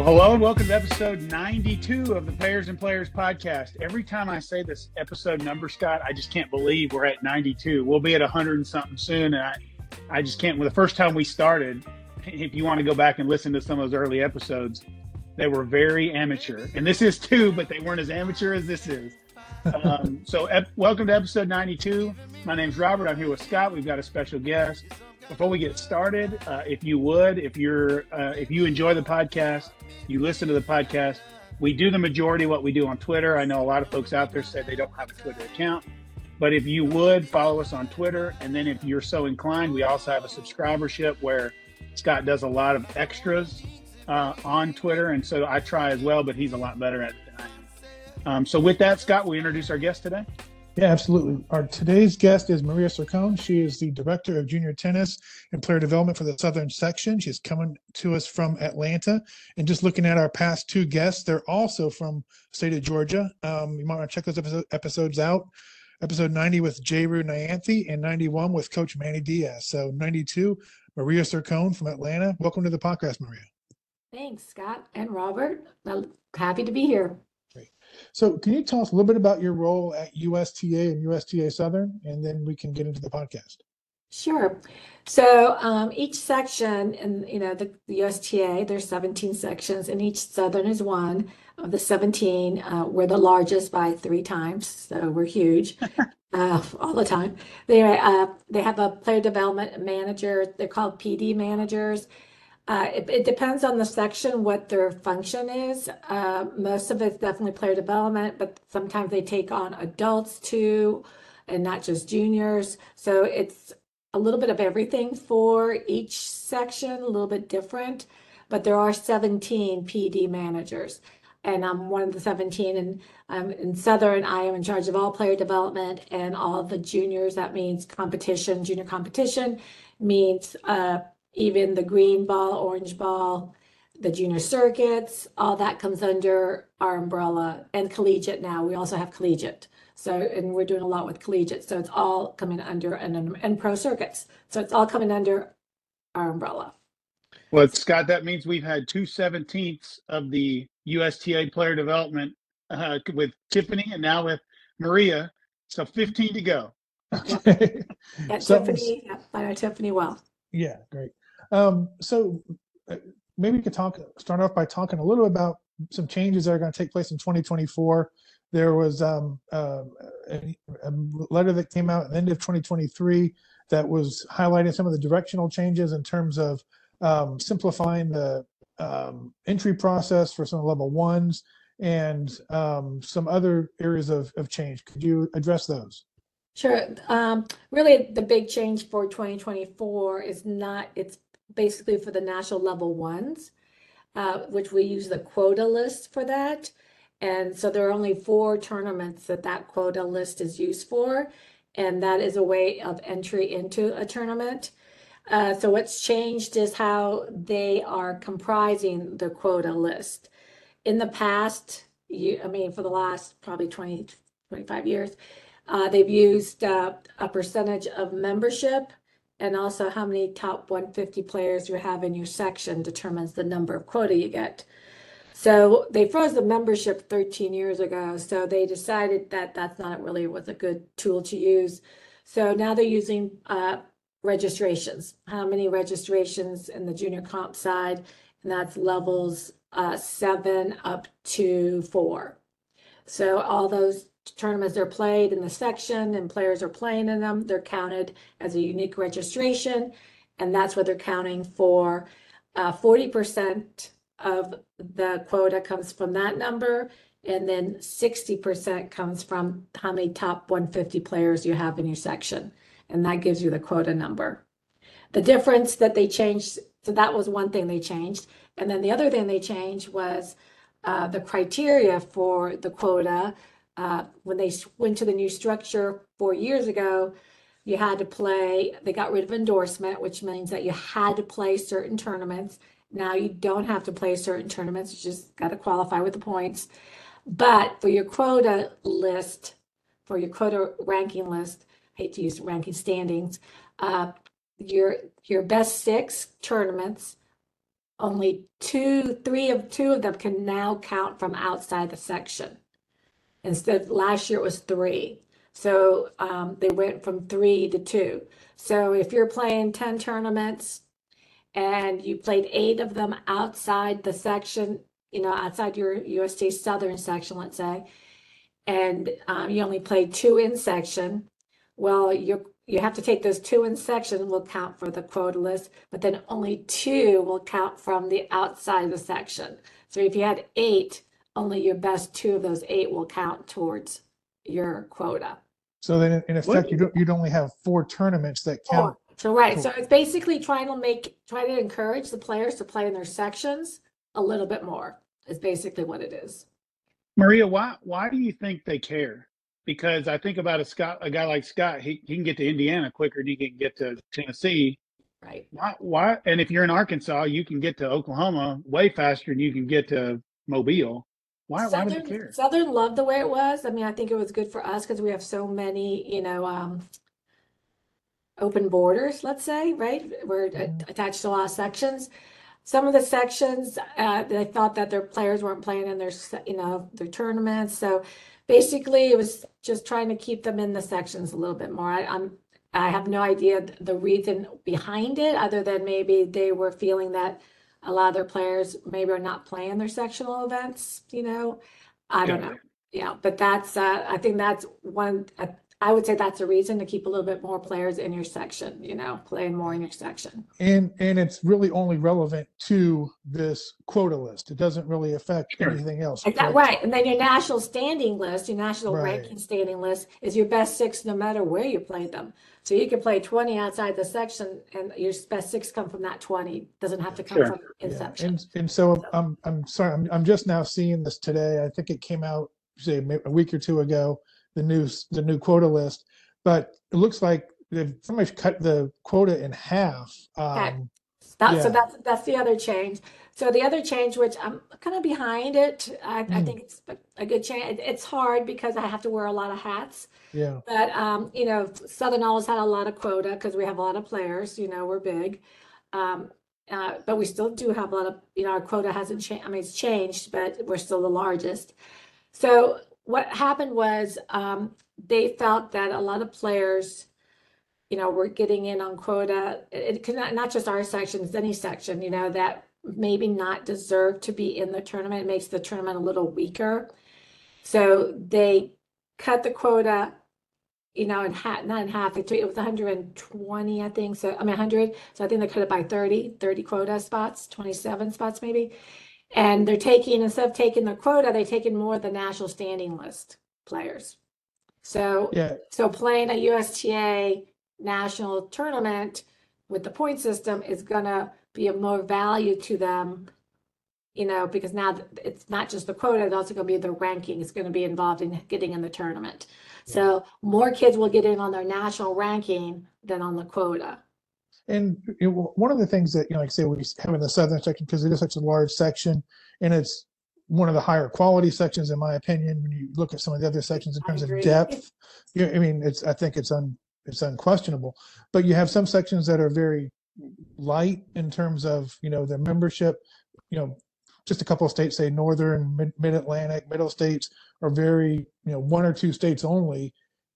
Well, hello and welcome to episode 92 of the Payers and Players podcast. Every time I say this episode number, Scott, I just can't believe we're at 92. We'll be at 100 and something soon. And I, I just can't. Well, the first time we started, if you want to go back and listen to some of those early episodes, they were very amateur. And this is too, but they weren't as amateur as this is. Um, so, ep- welcome to episode 92. My name's Robert. I'm here with Scott. We've got a special guest. Before we get started, uh, if you would, if you're, uh, if you enjoy the podcast, you listen to the podcast. We do the majority of what we do on Twitter. I know a lot of folks out there say they don't have a Twitter account, but if you would follow us on Twitter, and then if you're so inclined, we also have a subscribership where Scott does a lot of extras uh, on Twitter, and so I try as well, but he's a lot better at it than I am. Um, so with that, Scott, we introduce our guest today. Yeah, absolutely. Our today's guest is Maria Cercone. She is the director of junior tennis and player development for the Southern section. She's coming to us from Atlanta. And just looking at our past two guests, they're also from state of Georgia. Um, you might want to check those episode, episodes out. Episode 90 with Jayru Nyanthi and 91 with Coach Manny Diaz. So 92, Maria Cercone from Atlanta. Welcome to the podcast, Maria. Thanks, Scott and Robert. Happy to be here. So, can you tell us a little bit about your role at USTA and USTA Southern, and then we can get into the podcast? Sure. So um, each section and you know the, the, USTA, there's 17 sections, and each Southern is one of the 17. Uh, we're the largest by three times, so we're huge uh, all the time. They uh, they have a player development manager. They're called PD managers, uh, it, it, depends on the section what their function is. Uh, most of it's definitely player development, but sometimes they take on adults too, and not just juniors. So it's a little bit of everything for each section, a little bit different. But there are 17 PD managers, and I'm one of the 17. And I'm in Southern. I am in charge of all player development and all the juniors. That means competition, junior competition means. Uh, even the green ball, orange ball, the junior circuits, all that comes under our umbrella and collegiate now. We also have collegiate. So, and we're doing a lot with collegiate. So it's all coming under and, and pro circuits. So it's all coming under our umbrella. Well, Scott, that means we've had two seventeenths of the USTA player development uh, with Tiffany and now with Maria. So 15 to go. Okay. yeah, Tiffany, yeah, I know Tiffany well. Yeah, great. Um, so uh, maybe we could talk, start off by talking a little about some changes that are going to take place in 2024. There was um, uh, a, a, letter that came out at the end of 2023 that was highlighting some of the directional changes in terms of um, simplifying the um, entry process for some level ones and um, some other areas of, of change. Could you address those? Sure. Um, really, the big change for 2024 is not, it's basically for the national level ones, uh, which we use the quota list for that. And so there are only four tournaments that that quota list is used for. And that is a way of entry into a tournament. Uh, so what's changed is how they are comprising the quota list. In the past, you, I mean, for the last probably 20, 25 years, uh, they've used uh, a percentage of membership and also how many top 150 players you have in your section determines the number of quota you get. So they froze the membership 13 years ago. So they decided that that's not really was a good tool to use. So now they're using uh, registrations. How many registrations in the junior comp side? And that's levels uh, seven up to four. So all those tournaments are played in the section and players are playing in them, they're counted as a unique registration. And that's what they're counting for. Uh, 40% of the quota comes from that number. And then 60% comes from how many top 150 players you have in your section. And that gives you the quota number. The difference that they changed, so that was one thing they changed. And then the other thing they changed was uh, the criteria for the quota uh, when they went to the new structure four years ago, you had to play, they got rid of endorsement, which means that you had to play certain tournaments. Now you don't have to play certain tournaments, you just got to qualify with the points. But for your quota list, for your quota ranking list, I hate to use ranking standings, uh, your your best six tournaments only two, three of two of them can now count from outside the section. Instead, last year it was three. So um, they went from three to two. So if you're playing 10 tournaments and you played eight of them outside the section, you know, outside your USTA Southern section, let's say, and um, you only played two in section, well, you you have to take those two in section will count for the quota list, but then only two will count from the outside of the section. So if you had eight, only your best two of those eight will count towards your quota. So then in- in effect, you don't, you'd only have four tournaments that count. So right, so it's basically trying to make, try to encourage the players to play in their sections a little bit more, is basically what it is. Maria, why why do you think they care? Because I think about a Scott, a guy like Scott, he, he can get to Indiana quicker than he can get to Tennessee. Right. Why why? And if you're in Arkansas, you can get to Oklahoma way faster than you can get to Mobile. Why why do they Southern, care? Southern loved the way it was. I mean, I think it was good for us because we have so many, you know, um, open borders, let's say, right? We're a- Mhm. attached to a lot of sections. Some of the sections, uh, they thought that their players weren't playing in their, se- you know, their tournaments. So basically, it was just trying to keep them in the sections a little bit more. I, I'm, I have no idea th- the reason behind it, other than maybe they were feeling that a lot of their players maybe are not playing their sectional events, you know? I don't Got know. Yeah, but that's, uh, I think that's one, uh, I would say that's a reason to keep a little bit more players in your section, you know, playing more in your section. And, and it's really only relevant to this quota list. It doesn't really affect Sure. anything else. Right, and then your national standing list, your national Right. ranking standing list is your best six no matter where you played them. So you can play twenty outside the section and your best six come from that twenty, doesn't have to come Sure. from Yeah, inception. And, and so I'm, I'm sorry, I'm, I'm just now seeing this today. I think it came out, say, maybe a week or two ago, the news, the new quota list. But it looks like they've pretty much cut the quota in half. Okay. Um, That, so Yeah. that's, that's the other change. So the other change, which I'm kind of behind it, I, I Mm. think it's a- good change. It- It's hard because I have to wear a lot of hats. yeah, But, um, you know, Southern always had a lot of quota because we have a lot of players, you know, we're big. Um, uh, but we still do have a lot of, you know, our quota hasn't changed. I mean, it's changed, but we're still the largest. So what happened was, um, they felt that a lot of players, you know, were getting in on quota. It, it could not, not just our section, it's any section, you know, that maybe not deserve to be in the tournament. It makes the tournament a little weaker. So they cut the quota you know, in half, not in half, it it was 120, I think. So, I mean, 100. So I think they cut it by 30, 30 quota spots, 27 spots maybe. And they're taking, instead of taking the quota, they're taking more of the national standing list players. So, yeah. so playing a USTA national tournament with the point system is gonna be of more value to them, you know, because now it's not just the quota, it's also gonna be the ranking. It's gonna be involved in getting in the tournament. So more kids will get in on their national ranking than on the quota. And it, one of the things that, you know, like I say, we have in the southern section, because it is such a large section, and it's one of the higher quality sections, in my opinion, when you look at some of the other sections in terms of depth. Yeah, I mean, it's, I think it's un, it's unquestionable. But you have some sections that are very light in terms of, you know, their membership. You know, just a couple of states, say northern, mid, mid-Atlantic, middle states are very, you know, one or two states only.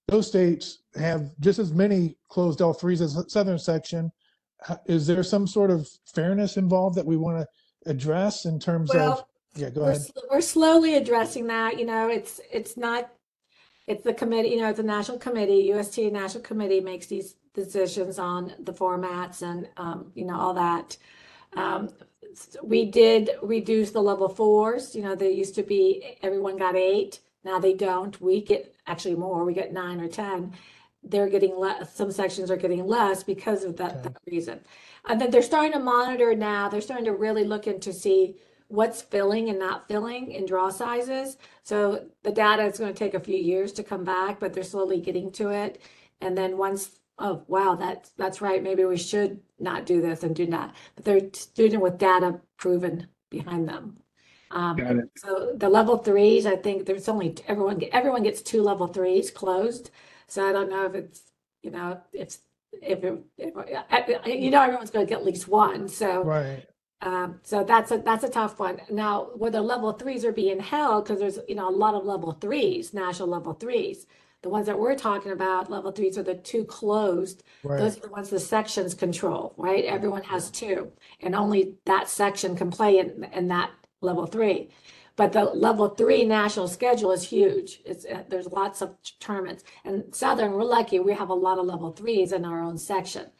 Those states have just as many closed L threes as southern section. Is there some sort of fairness involved that we want to address in terms of, yeah, go we're, ahead. we're slowly addressing that, you know, it's, it's not, it's the committee, you know, it's a national committee, USTA National Committee makes these decisions on the formats and, um, you know, all that. Um, we did reduce the level fours, you know, they used to be, everyone got eight, now they don't, we get actually more, we get nine or ten. They're getting less, some sections are getting less because of that, that reason. And then they're starting to monitor now, they're starting to really look into see what's filling and not filling in draw sizes. So the data is going to take a few years to come back, but they're slowly getting to it. And then once, oh, wow, that's, that's right, maybe we should not do this and do not. But they're doing with data proven behind them. Um, Got it. so the level threes, I think there's only, everyone, everyone gets two level threes closed. So I don't know if it's, you know, if, if, it- if, I- I- you know, everyone's going to get at least one. So Right. Um, so that's a that's a tough one. Now, where the level threes are being held, because there's you know a lot of level threes, national level threes. The ones that we're talking about, level threes, are the two closed. Right. Those are the ones the sections control, right? Everyone has two, and only that section can play in in that level three. But the level three national schedule is huge. It's uh, there's lots of tournaments, and Southern, we're lucky. We have a lot of level threes in our own section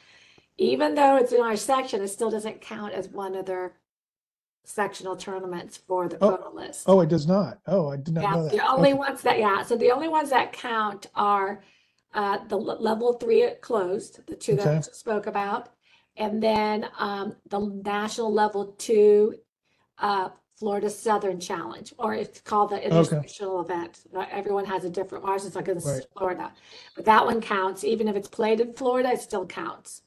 even though it's in our section, it still doesn't count as one of their sectional tournaments for the Oh, quota list. Oh, it does not. Oh, I did not Yeah, know that. the only Okay. ones that, yeah, so the only ones that count are uh, the le- level three closed, the two that I Okay. just spoke about. And then um, the national level two uh, Florida Southern Challenge, or it's called the international event. Not everyone has a different, ours is like in Right. Florida. But that one counts, even if it's played in Florida, it still counts.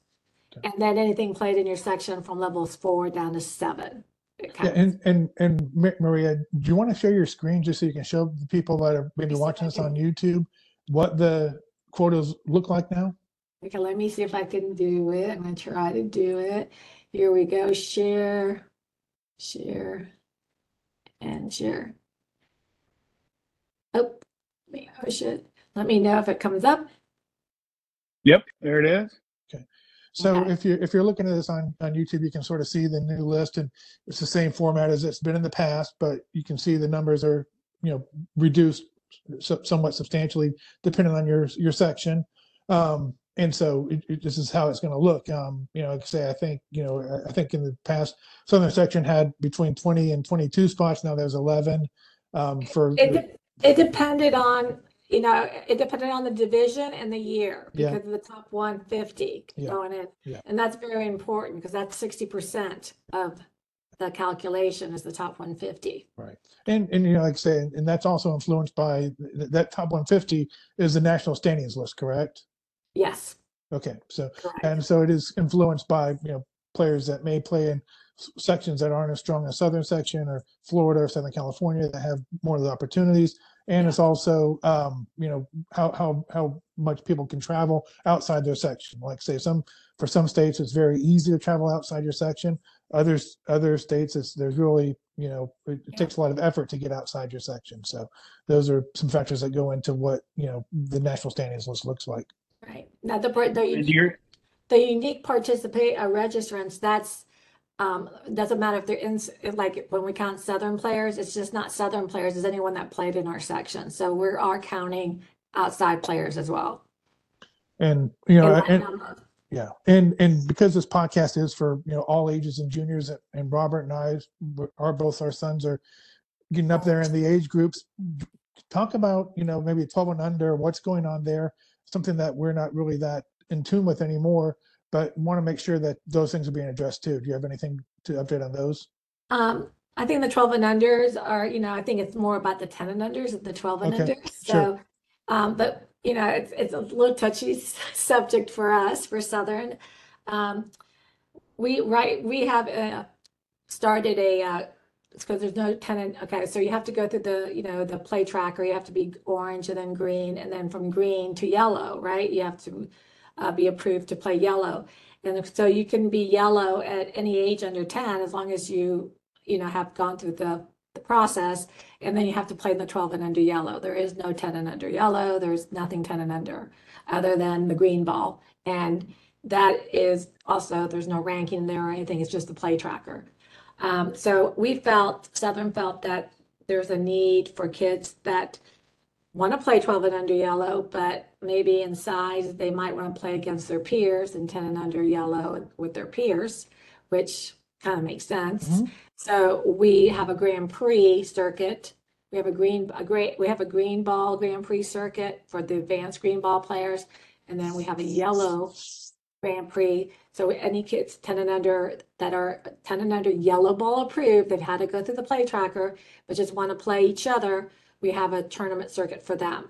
Okay. And then anything played in your section from levels four down to seven, Yeah, and and and Ma- Maria, do you want to share your screen just so you can show the people that are maybe watching this on. YouTube what the quotas look like now? Okay, let me see if I can do it. I'm gonna try to do it. Here we go. Share, share, and share. Oh, let me oh, push it. Let me know if it comes up. Yep, there it is. So Okay. if you're if you're looking at this on on YouTube, you can sort of see the new list, and it's the same format as it's been in the past, but you can see the numbers are you know reduced so, somewhat substantially depending on your your section. Um, and so it, it- this is how it's going to look. Um, you know, like I say, I think you know, I- think in the past, Southern section had between 20 and 22 spots. Now there's 11 um, for. It, de- it depended on, you know, it depended on the division and the year Yeah. because of the top 150 Yeah. going in. Yeah. And that's very important because that's 60% of the calculation is the top 150. Right. And, and, you know, like I say, and that's also influenced by th- that top 150 is the national standings list, correct? Yes, Okay. So, correct. and so it is influenced by, you know, players that may play in s- sections that aren't as strong as Southern section or Florida or Southern California that have more of the opportunities. And it's also, um, you know, how, how, how much people can travel outside their section. Like say some, for some states, it's very easy to travel outside your section. Others, other states, it's, there's really, you know, it, it Yeah. takes a lot of effort to get outside your section. So those are some factors that go into what, you know, the national standings list looks like. Right. Now, the, part- the unique, you're, the unique participate, uh, registrants, that's, um, doesn't matter if they're in, like, when we count Southern players, it's just not Southern players, it's anyone that played in our section. So we are counting outside players as well. And, you know, and. Yeah, and and because this podcast is for you know all ages and juniors, and- and Robert and I are both our sons are getting up there in the age groups. Talk about you know maybe twelve and under, what's going on there, something that we're not really that in tune with anymore, but want to make sure that those things are being addressed too. Do you have anything to update on those? Um, I think the 12 and unders are, you know, I think it's more about the 10 and unders than the 12 and Okay, unders. sure. Um, but you know, it's it's a little touchy subject for us for Southern. Um, we right we have uh, started a uh, because there's no 10 and okay, so you have to go through the you know the play tracker. You have to be orange and then green, and then from green to yellow, right? You have to uh, be approved to play yellow. And so you can be yellow at any age under 10 as long as you, you know, have gone through the, the process. And then you have to play in the 12 and under yellow. There is no 10 and under yellow. There's nothing 10 and under other than the green ball. And that is also, there's no ranking there or anything. It's just the play tracker. Um, so we felt, Southern felt that there's a need for kids that want to play 12 and under yellow, but maybe in size they might want to play against their peers and 10 and under yellow with their peers, which kind of makes sense. Mhm. So we have a Grand Prix circuit. We have a green, a great, we have a green ball Grand Prix circuit for the advanced green ball players. And then we have a yellow Grand Prix. So any kids 10 and under that are 10 and under yellow ball approved, they've had to go through the play tracker, but just want to play each other, we have a tournament circuit for them.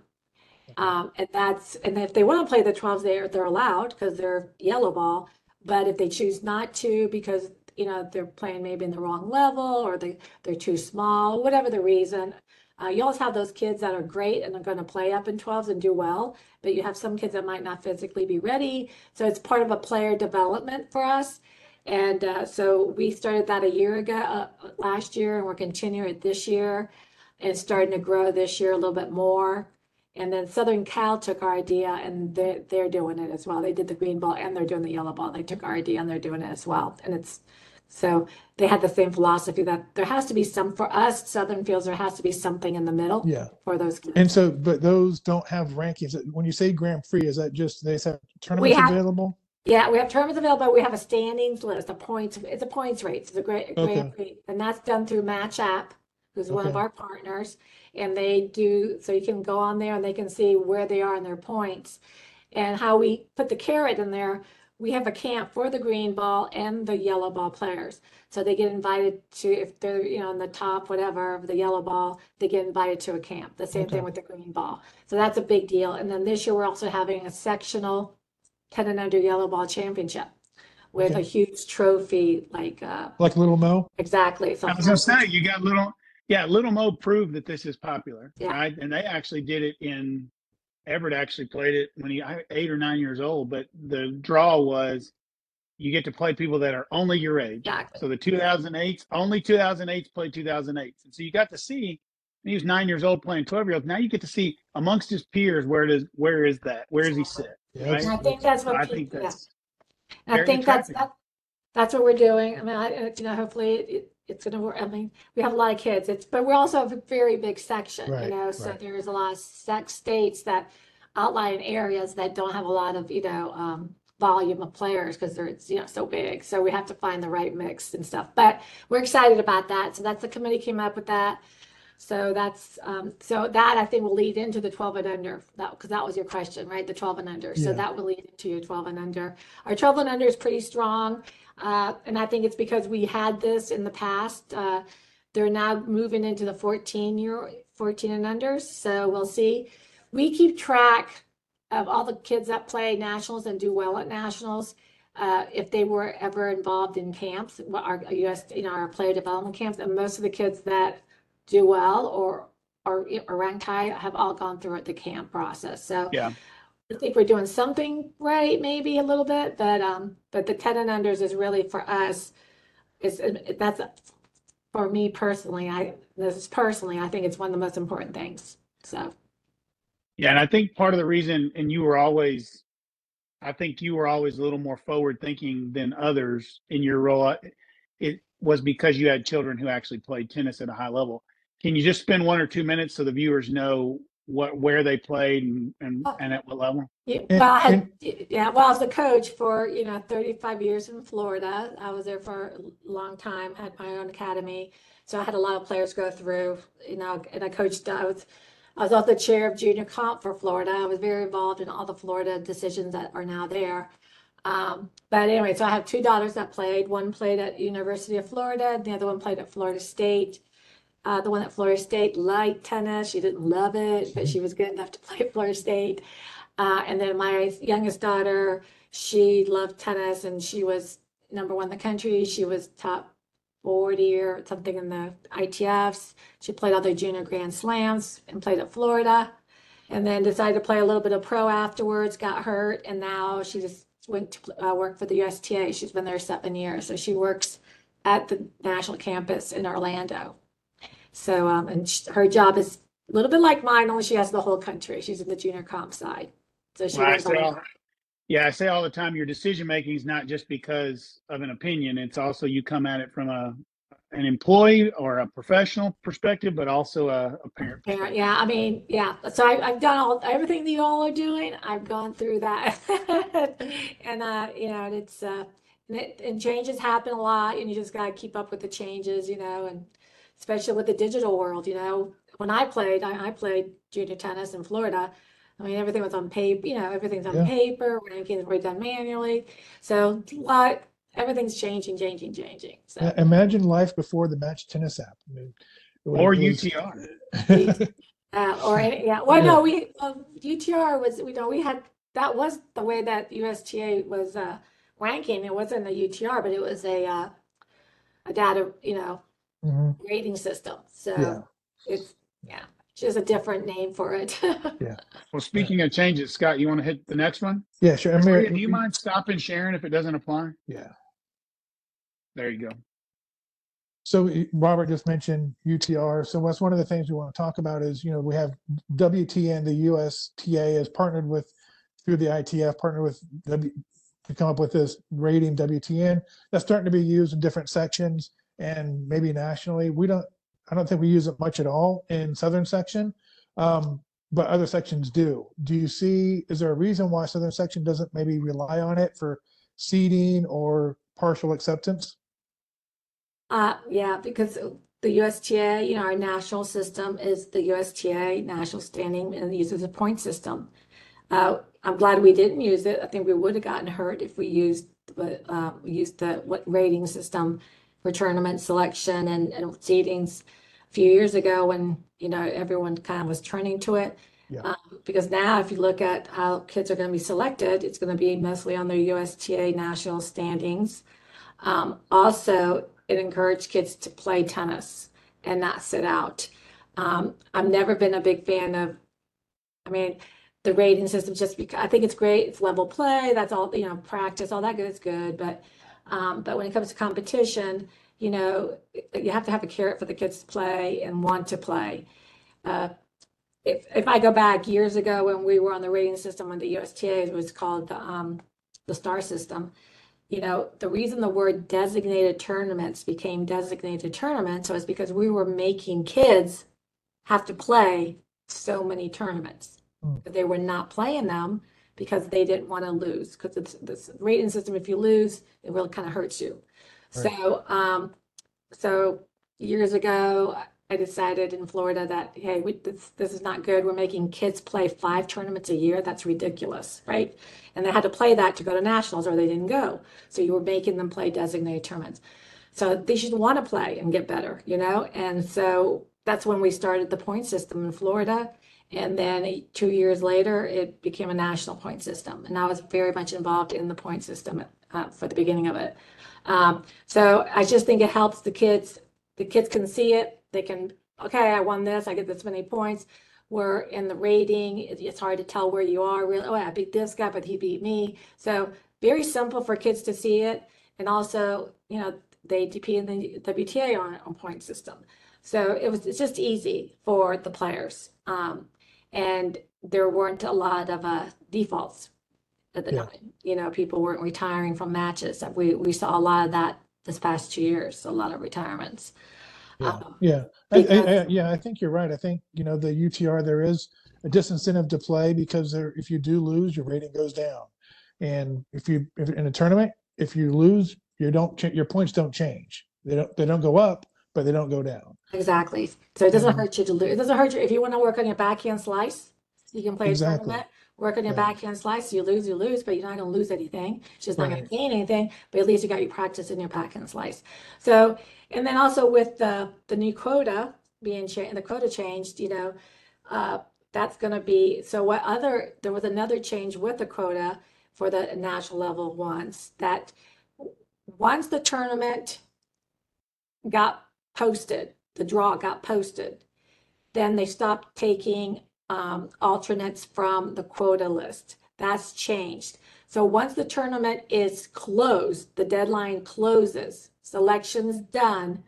Um, and that's, and if they want to play the 12s, they're, they're allowed because they're yellow ball. But if they choose not to because, you know, they're playing maybe in the wrong level or they, they're too small, whatever the reason, uh, you always have those kids that are great and are going to play up in 12s and do well, but you have some kids that might not physically be ready. So it's part of a player development for us. And uh, so we started that a year ago, uh, last year, and we're continuing it this year and starting to grow this year a little bit more. And then Southern Cal took our idea and they're, they're doing it as well. They did the green ball and they're doing the yellow ball. They took our idea and they're doing it as well. And it's so they had the same philosophy that there has to be some for us Southern Fields. There has to be something in the middle Yeah. for those kids. And so, but those don't have rankings. When you say Grand Prix, is that just they have tournaments have- available? Yeah, we have terms available. We have a standings list, a points. It's a points rate. It's a great, Okay. great, great, and that's done through Match App, who's one of Okay. our partners, and they do. So you can go on there and they can see where they are in their points, and how we put the carrot in there. We have a camp for the green ball and the yellow ball players, so they get invited to if they're you know in the top whatever of the yellow ball, they get invited to a camp. The same Okay. thing with the green ball. So that's a big deal. And then this year we're also having a sectional 10 and under yellow ball championship with a Okay. huge trophy like uh Like Little Mo? exactly so I was gonna say you got little, yeah, Little Mo proved that this is popular, Yeah. right? And they actually did it in. Everett actually played it when he eight or nine years old, but the draw was you get to play people that are only your age. exactly So the 2008s, only 2008s played 2008s. And so you got to see, he was nine years old playing 12 year olds. Now you get to see amongst his peers, where does, where is that? Where does he sit? Yeah, Right. I think that's what I people, think that's, And I very think that's that, that's what we're doing I mean I uh, you know hopefully it, it's gonna work I mean we have a lot of kids it's but we also have a very big section Right, you know so right. there's a lot of sex states that outlying areas that don't have a lot of you know um volume of players because they're it's, you know so big so we have to find the right mix and stuff but we're excited about that so that's the committee came up with that so that's um so that I think will lead into the 12 and under that because that was your question right the 12 and under so Yeah. that will lead into your 12 and under our 12 and under is pretty strong uh and I think it's because we had this in the past uh they're now moving into the 14 year 14 and unders so we'll see we keep track of all the kids that play nationals and do well at nationals uh, if they were ever involved in camps, our US, you know, our player development camps, and most of the kids that do well or or ranked high have all gone through the camp process. So Yeah. I think we're doing something right, maybe a little bit, but um, but the 10 and unders is really for us. Is that's for me personally. I this is personally. I think it's one of the most important things. So yeah. And I think part of the reason, and you were always, I think you were always a little more forward thinking than others in your role. It was because you had children who actually played tennis at a high level. Can you just spend one or two minutes so the viewers know what, where they played and, and, Oh. and at what level? Yeah, well, I had, yeah, well, I was a coach for, you know, 35 years in Florida. I was there for a long time, had my own academy. So I had a lot of players go through, you know, and I coached, I was, I was also chair of junior comp for Florida. I was very involved in all the Florida decisions that are now there. Um, but anyway, so I have two daughters that played. One played at University of Florida, the other one played at Florida State. Uh, the one at Florida State liked tennis. She didn't love it, but she was good enough to play at Florida State. Uh, and then my youngest daughter, she loved tennis and she was number one in the country. She was top 40 or something in the ITFs. She played all the junior grand slams and played at Florida. And then decided to play a little bit of pro afterwards, got hurt, and now she just went to uh, work for the USTA. She's been there seven years. So she works at the national campus in Orlando. So, um, and sh her job is a little bit like mine, only she has the whole country. She's in the junior comp side. So she Well, I say all- yeah, I say all the time, your decision making is not just because of an opinion. It's also you come at it from a an employee or a professional perspective, but also a, a parent. Parent, yeah, I mean, yeah. So I, I've done all everything that you all are doing. I've gone through that, and uh, you know, it's uh, and, it, and changes happen a lot, and you just gotta keep up with the changes, you know, and especially with the digital world, you know. When I played, I, I played junior tennis in Florida. I mean, everything was on paper, you know, everything's on Yeah. paper, rankings were done manually. So, a lot, everything's changing, changing, changing. So. Uh, Imagine life before the Match Tennis app. I mean, Or was- UTR. Uh, or any, yeah, well, no, we, um, UTR was, we know, we had, that was the way that USTA was, uh, ranking. It wasn't a UTR, but it was a, uh, a data, you know, Mhm. rating system. Yeah. So it's, yeah, just a different name for it. Yeah. Well, speaking of changes, Scott, you want to hit the next one? Yeah, sure. I mean, Do you mind stopping sharing if it doesn't apply? Yeah. There you go. So eh, Robert just mentioned UTR. So what's one of the things we want to talk about is, you know, we have WTN, the USTA has partnered with through the ITF, partnered with W to come up with this rating WTN that's starting to be used in different sections and maybe nationally. We don't, I don't think we use it much at all in Southern section, um, but other sections do. Do you see, is there a reason why Southern section doesn't maybe rely on it for seeding or partial acceptance? Uh, yeah, because the USTA, you know, our national system is the USTA national standing and uses a point system. Uh, I'm glad we didn't use it. I think we would have gotten hurt if we used the uh, used the what rating system for tournament selection and, and seedings a few years ago when you know everyone kind of was turning to it. Yeah. Um, because now, if you look at how kids are going to be selected, it's going to be mostly on their USTA national standings. Um, also, it encouraged kids to play tennis and not sit out. Um, I've never been a big fan of, I mean, the rating system just because I think it's great. It's level play. That's all, you know, practice, all that good is good. But, um, but when it comes to competition, you know, you have to have a carrot for the kids to play and want to play. Uh, if, if I go back years ago when we were on the rating system on the USTA, it was called the, um, the star system you know, the reason the word designated tournaments became designated tournaments was because we were making kids have to play so many tournaments. Mm. They were not playing them because they didn't want to lose. Because it's this rating system, if you lose, it really kind of hurts you. Right. So, um, so years ago, I decided in Florida that hey, we, this this is not good. We're making kids play five tournaments a year. That's ridiculous, right? And they had to play that to go to nationals, or they didn't go. So you were making them play designated tournaments. So they should want to play and get better, you know. And so that's when we started the point system in Florida. And then two years later, it became a national point system. And I was very much involved in the point system uh, for the beginning of it. Um, so I just think it helps the kids. The kids can see it they can, okay, I won this, I get this many points. We're in the rating, it's hard to tell where you are. Really, oh, I beat this guy, but he beat me. So very simple for kids to see it, and also, you know, the ATP and the WTA on on point system. So it was it's just easy for the players, um, and there weren't a lot of uh, defaults at the Yeah. time. You know, people weren't retiring from matches. We we saw a lot of that this past two years. A lot of retirements. Yeah, Um, yeah, I, I, I, yeah. I think you're right. I think you know the UTR there is a disincentive to play because there, if you do lose, your rating goes down, and if you if in a tournament, if you lose, you don't your points don't change. They don't they don't go up, but they don't go down. Exactly. So it doesn't hurt you to lose. It doesn't hurt you if you want to work on your backhand slice. You can play a tournament, work on your backhand slice. You lose, you lose, but you're not going to lose anything. It's just not going to gain anything. But at least you got your practice in your backhand slice. So, and then also with the the new quota being changed, the quota changed. You know, uh, that's going to be. So what other? There was another change with the quota for the national level ones that once the tournament got posted, the draw got posted, then they stopped taking um, alternates from the quota list. That's changed. So once the tournament is closed, the deadline closes, selection's done.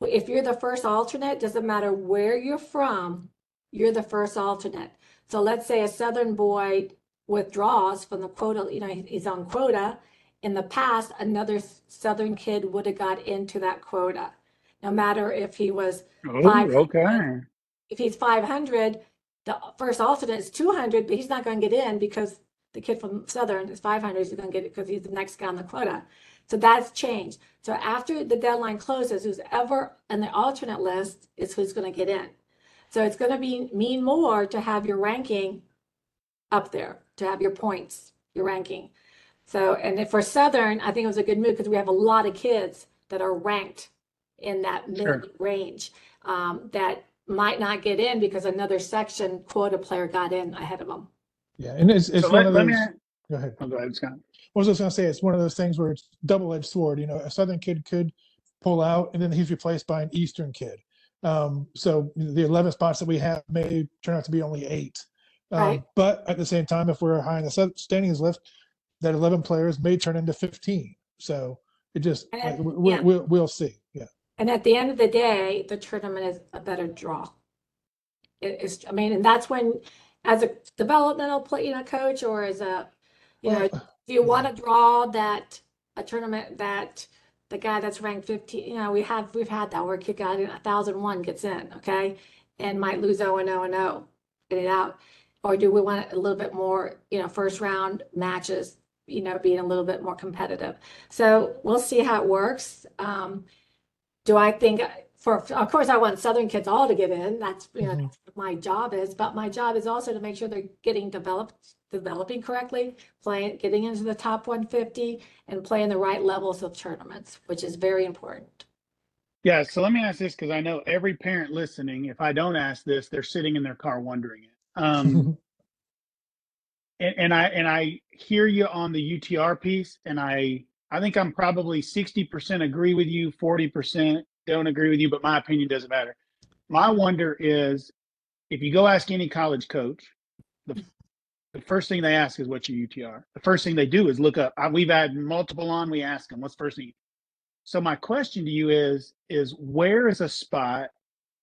If you're the first alternate, doesn't matter where you're from, you're the first alternate. So let's say a Southern boy withdraws from the quota, you know, he's on quota. In the past, another Southern kid would have got into that quota, no matter if he was Oh, Five. okay. if he's 500, the first alternate is 200, but he's not going to get in because the kid from Southern is 500. He's going to get it because he's the next guy on the quota. So that's changed. So after the deadline closes, who's ever on the alternate list is who's going to get in. So it's going to be mean more to have your ranking up there, to have your points, your ranking. So, and if for Southern, I think it was a good move because we have a lot of kids that are ranked in that Sure. mid range um, that might not get in because another section quota player got in ahead of them. Yeah, and it's it's So one let, of let those. me. Go ahead. Oh, go ahead, Scott. What was I going to say? It's one of those things where it's double-edged sword. You know, a Southern kid could pull out, and then he's replaced by an Eastern kid. Um, so the 11 spots that we have may turn out to be only eight. Um, Right. But at the same time, if we're high in the sub- standings list, that 11 players may turn into 15. So It just, And- like, we- yeah. we'll, we'll see. Yeah. And at the end of the day, the tournament is a better draw. It is, I mean, and that's when, as a developmental play, you know, coach or as a, you know, do you want to draw that a tournament that the guy that's ranked 15, you know, we have we've had that where a kid got in a thousand one gets in, okay, and might lose 0 and 0 and 0, get it out, or do we want a little bit more, you know, first round matches, you know, being a little bit more competitive. So we'll see how it works. Um, do I think for of course I want Southern kids all to get in. That's you know Mhm. that's what my job is, but my job is also to make sure they're getting developed developing correctly, playing getting into the top 150 and playing the right levels of tournaments, which is very important. Yeah, so let me ask this because I know every parent listening, if I don't ask this, they're sitting in their car wondering it. Um, and, and I and I hear you on the UTR piece, and I I think I'm probably 60% agree with you, 40% don't agree with you, but my opinion doesn't matter. My wonder is if you go ask any college coach, the the first thing they ask is what's your UTR. The first thing they do is look up. I, we've had multiple on. We ask them what's first thing. So my question to you is is where is a spot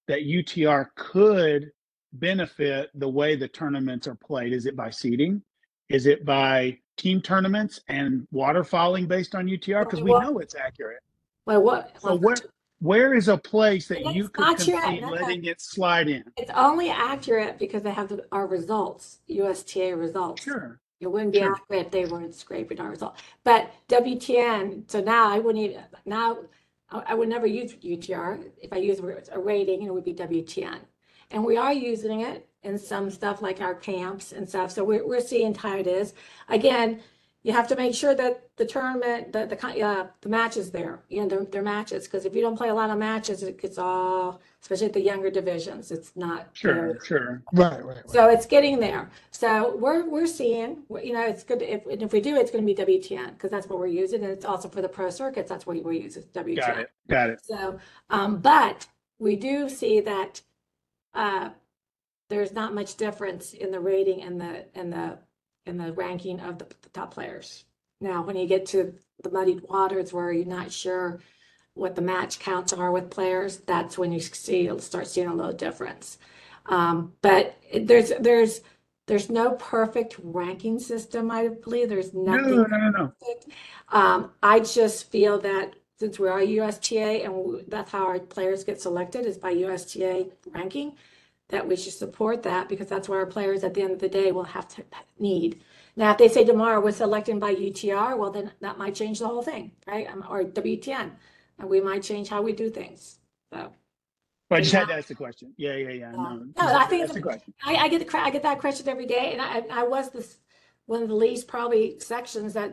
that UTR could benefit the way the tournaments are played? Is it by seeding? Is it by team tournaments and waterfalling based on UTR? Because we know it's accurate. Well, what So where where is a place that you could concede letting it slide in? it's only accurate because they have the, our results, USTA results. Sure. It wouldn't be Sure. accurate if they weren't scraping our result. But WTN, so now I wouldn't even, now I, I would never use UTR. If I use a rating, it would be WTN. And we are using it in some stuff like our camps and stuff. So we're, we're seeing how it is. Again, you have to make sure that the tournament, the, the, ki- uh, the matches there, you know, they're, they're matches. Because if you don't play a lot of matches, it gets all, especially at the younger divisions, it's not. very- Sure. Sure. Right, right, right. so it's getting there. So we're we're seeing, you know, it's good if and if we do, it's going to be WTN because that's what we're using, and it's also for the pro circuits. That's what we use is WTN. Got it. Got it. So, um, but we do see that uh, there's not much difference in the rating and the and the in the ranking of the, the top players. Now, when you get to the muddied waters where you're not sure what the match counts are with players, that's when you see start seeing a little difference. Um, but it- there's there's there's no perfect ranking system. I believe there's nothing no, no, no. perfect. Um, I just feel that since we are USTA and that's how our players get selected is by USTA ranking, that we should support that because that's what our players at the end of the day will have to need. Now, if they say tomorrow we're selected by UTR, well, then that might change the whole thing, right? Um, Or WTN, and we might change how we do things. So But I just had to ask the question. Yeah, yeah, yeah. Yeah. No, No, I think that's the question. I, I get the, I get that question every day, and I, I was this, one of the least probably sections that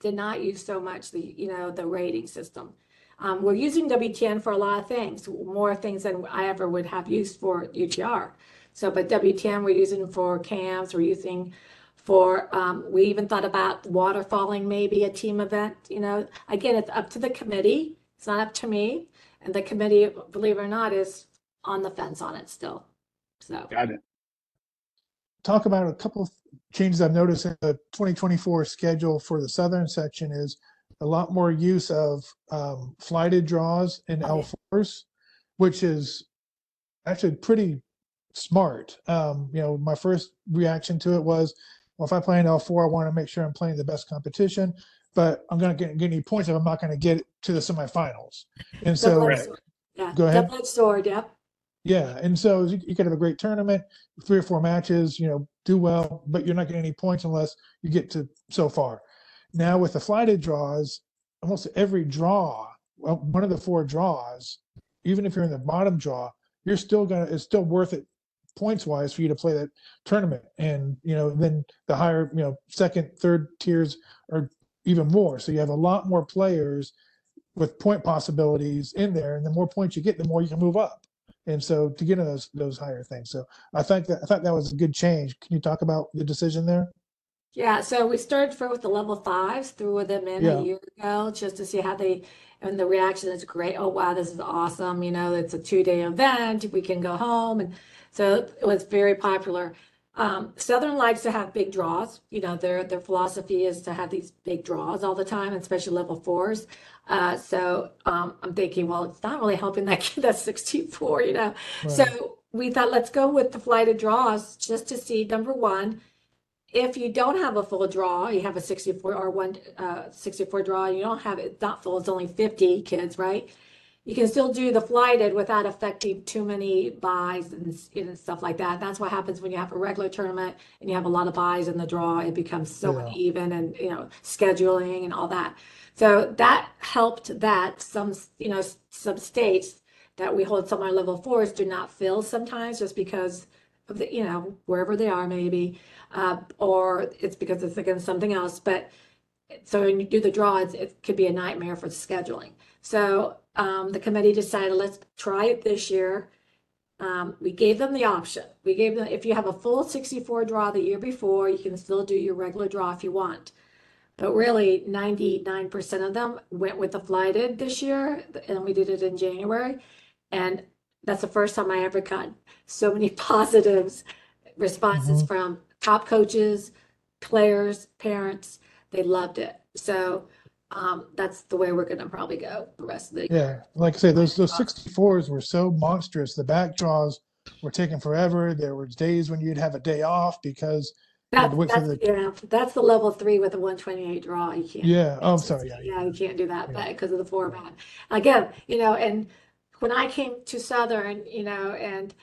did not use so much the, you know, the rating system. Um, we're using WTN for a lot of things, more things than I ever would have used for UTR. So, but WTN we're using for cams, we're using for, um, we even thought about waterfalling, maybe a team event, you know. Again, it's up to the committee, it's not up to me. And the committee, believe it or not, is on the fence on it still. So. Got it. talk about a couple of changes I've noticed in the 2024 schedule for the southern section is a lot more use of um, flighted draws in L4s, which is actually pretty smart. Um, you know, my first reaction to it was, well, if I play in L4, I want to make sure I'm playing the best competition, but I'm going to get, get any points if I'm not going to get to the semifinals. And so, Double-edged Right. sword. Yeah, Go ahead. double-edged sword, yep. yeah, and so you, you could have a great tournament, three or four matches, you know, do well, but you're not getting any points unless you get to so far. Now with the flighted draws, almost every draw, well, one of the four draws, even if you're in the bottom draw, you're still gonna it's still worth it points wise for you to play that tournament. And you know, then the higher, you know, second, third tiers are even more. So you have a lot more players with point possibilities in there, and the more points you get, the more you can move up. And so to get in those those higher things. So I think that I thought that was a good change. Can you talk about the decision there? Yeah, so we started for with the level fives, threw them in Yeah. a year ago just to see how they, and the reaction is great. Oh, wow, this is awesome. You know, it's a two-day event. We can go home. And so it was very popular. Um, Southern likes to have big draws. You know, their their philosophy is to have these big draws all the time, especially level fours. Uh, so um, I'm thinking, well, it's not really helping that kid that's 64, you know. Right. So we thought, let's go with the flighted draws just to see, number one, if you don't have a full draw, you have a 64 or one uh, 64 draw, you don't have it not full, it's only 50 kids, right? You can still do the flighted without affecting too many buys and, and stuff like that. That's what happens when you have a regular tournament and you have a lot of buys in the draw. It becomes so Yeah. uneven and you know scheduling and all that. So that helped that some you know some states that we hold some of our level fours do not fill sometimes just because you know wherever they are maybe uh, or it's because it's against something else. But so when you do the draw, it's, it could be a nightmare for scheduling. So um, the committee decided let's try it this year. Um, we gave them the option. We gave them if you have a full 64 draw the year before, you can still do your regular draw if you want. But really, 99% of them went with the flighted this year, and we did it in January. And that's the first time I ever got so many positives responses Mhm. from top coaches, players, parents. They loved it. So um, that's the way we're going to probably go the rest of the Yeah, like I say, those those 64s were so monstrous. The back draws were taking forever. There were days when you'd have a day off because That, that's, the yeah, that's the level three with the 128 draw. You can't. yeah. Oh, I'm sorry. Yeah, Yeah, you can't do that, Yeah. but because of the format. Again, you know, and when I came to Southern, you know, and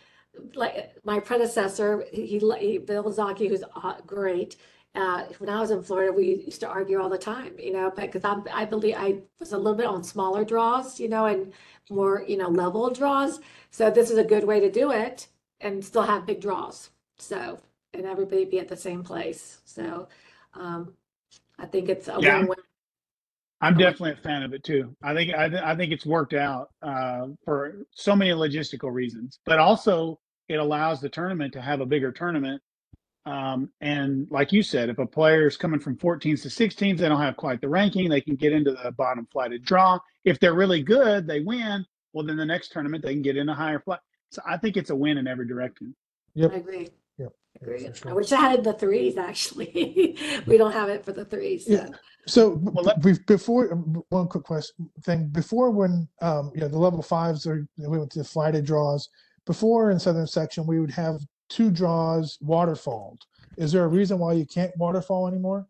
like my predecessor, he, he Bill Zaki, who's uh, great. Uh, when I was in Florida, we used to argue all the time, you know, because I, I believe I was a little bit on smaller draws, you know, and more, you know, level draws. So this is a good way to do it and still have big draws. So, and everybody be at the same place. So, um, I think it's a Yeah. win-win. I'm definitely a fan of it too. I think I, th- I think it's worked out uh, for so many logistical reasons, but also it allows the tournament to have a bigger tournament. Um, and like you said, if a player is coming from 14s to 16s, they don't have quite the ranking. They can get into the bottom flighted draw. If they're really good, they win. Well, then the next tournament they can get in a higher flight. So I think it's a win in every direction. Yep. I agree. Yep. I wish I had the threes actually. We don't have it for the threes. Yeah. So. So Well, let- be- before um, one quick question thing before when um you know the level fives are we went to the flighted draws before in southern section we would have two draws waterfalled. Is there a reason why you can't waterfall anymore?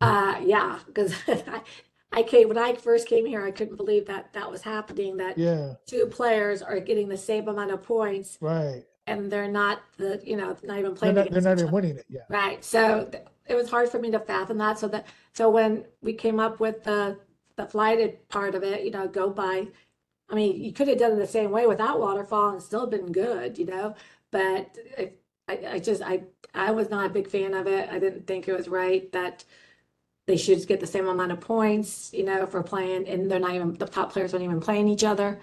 Uh, yeah, because I, I came when I first came here, I couldn't believe that that was happening. That Yeah, two players are getting the same amount of points, right. And they're not the you know not even They're playing not, they're not even winning it. Yeah. Right. So th- it was hard for me to fathom that. So that so when we came up with the the flighted part of it, you know, go by. I mean, you could have done it the same way without waterfall and still been good, you know. But it, I, I just I I was not a big fan of it. I didn't think it was right that they should get the same amount of points, you know, for playing, and they're not even the top players aren't even playing each other.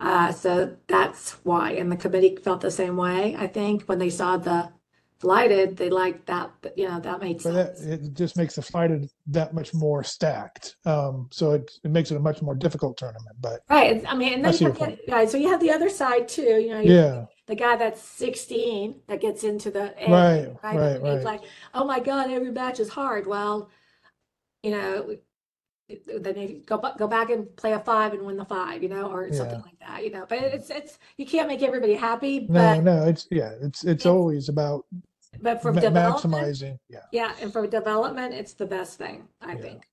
Uh, so that's why, and the committee felt the same way. I think when they saw the flighted, they liked that. You know, that made But that sense. it just makes the flighted that much more stacked. Um, so it it makes it a much more difficult tournament. But Right. and- I mean, and I then see you your have the, right, so you have the other side too. You know, you, yeah, the guy that's 16 that gets into the A, Right, right? right, right. like, oh my God, every match is hard. Well, you know, then you go ba- go back and play a five and win the five, you know, or something Yeah. like that, you know. But it's it's you can't make everybody happy, no, but no, it's yeah, it's it's Yeah. always about but for ma- development, maximizing. Yeah, yeah, and for development, it's the best thing, I Yeah. think.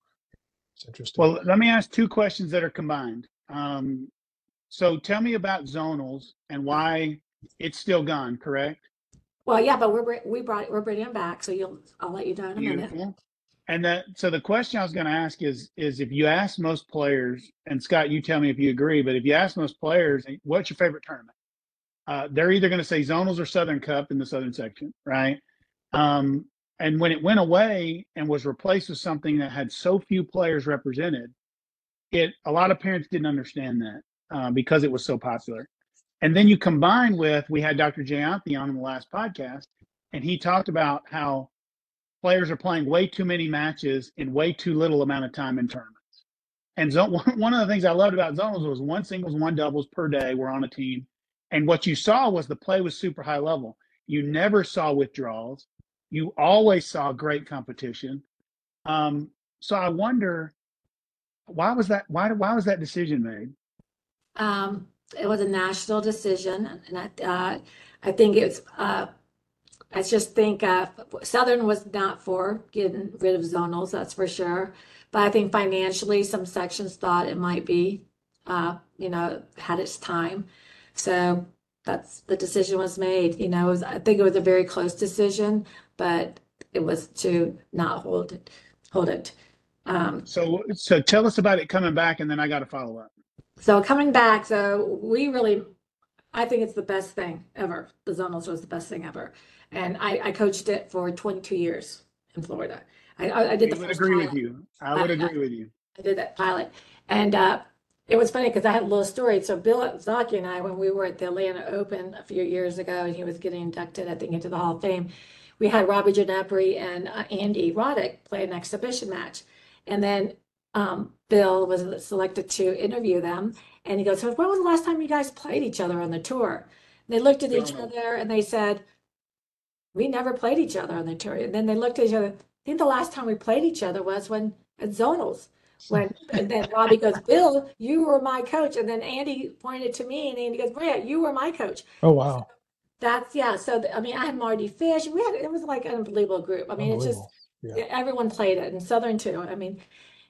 it's interesting. Well, let me ask two questions that are combined. Um, so tell me about zonals and why it's still gone, correct? Well, yeah, but we're br- we brought we're bringing him back, so you'll I'll let you know in a minute. Beautiful. And that so the question I was going to ask is is if you ask most players, and Scott, you tell me if you agree, but if you ask most players, what's your favorite tournament? Uh, they're either going to say zonals or Southern Cup in the Southern section, right? Um, and when it went away and was replaced with something that had so few players represented, it a lot of parents didn't understand that uh, because it was so popular. And then you combine with we had Dr. Jay Anthony on in the last podcast, and he talked about how players are playing way too many matches in way too little amount of time in tournaments. And zone, one of the things I loved about zones was one singles, one doubles per day were on a team. And what you saw was the play was super high level. You never saw withdrawals. You always saw great competition. Um, so I wonder why was that why why was that decision made? Um, it was a national decision, and I, uh, I think it's, uh, I just think, uh, Southern was not for getting rid of zonals, that's for sure. But I think financially, some sections thought it might be, uh, you know, had its time. So that's, the decision was made, you know, was, I think it was a very close decision, but it was to not hold it, hold it. Um, So so tell us about it coming back, and then I got to follow up. So coming back, so we really, I think it's the best thing ever. The zonals was the best thing ever, and I, I coached it for 22 years in Florida. I, I, I did I the would first agree with pilot. you. I would agree with you. I did that pilot, and uh, it was funny because I had a little story. So Bill Zaki and I, when we were at the Atlanta Open a few years ago, and he was getting inducted, I think, into the Hall of Fame, we had Robbie Ginepri and uh, Andy Roddick play an exhibition match, and then um, Bill was selected to interview them, and he goes, "So when was the last time you guys played each other on the tour?" And they looked at each other and they said, "We never played each other on the tour." And then they looked at each other. I think the last time we played each other was when at Zonals. When and then Robbie goes, Bill, you were my coach, and then Andy pointed to me, and Andy goes, Maria, you were my coach. Oh, wow. That's yeah. So th- I mean, I had Mardy Fish. We had it was like an unbelievable group. I mean, it's just Yeah. everyone played it, and Southern too. I mean,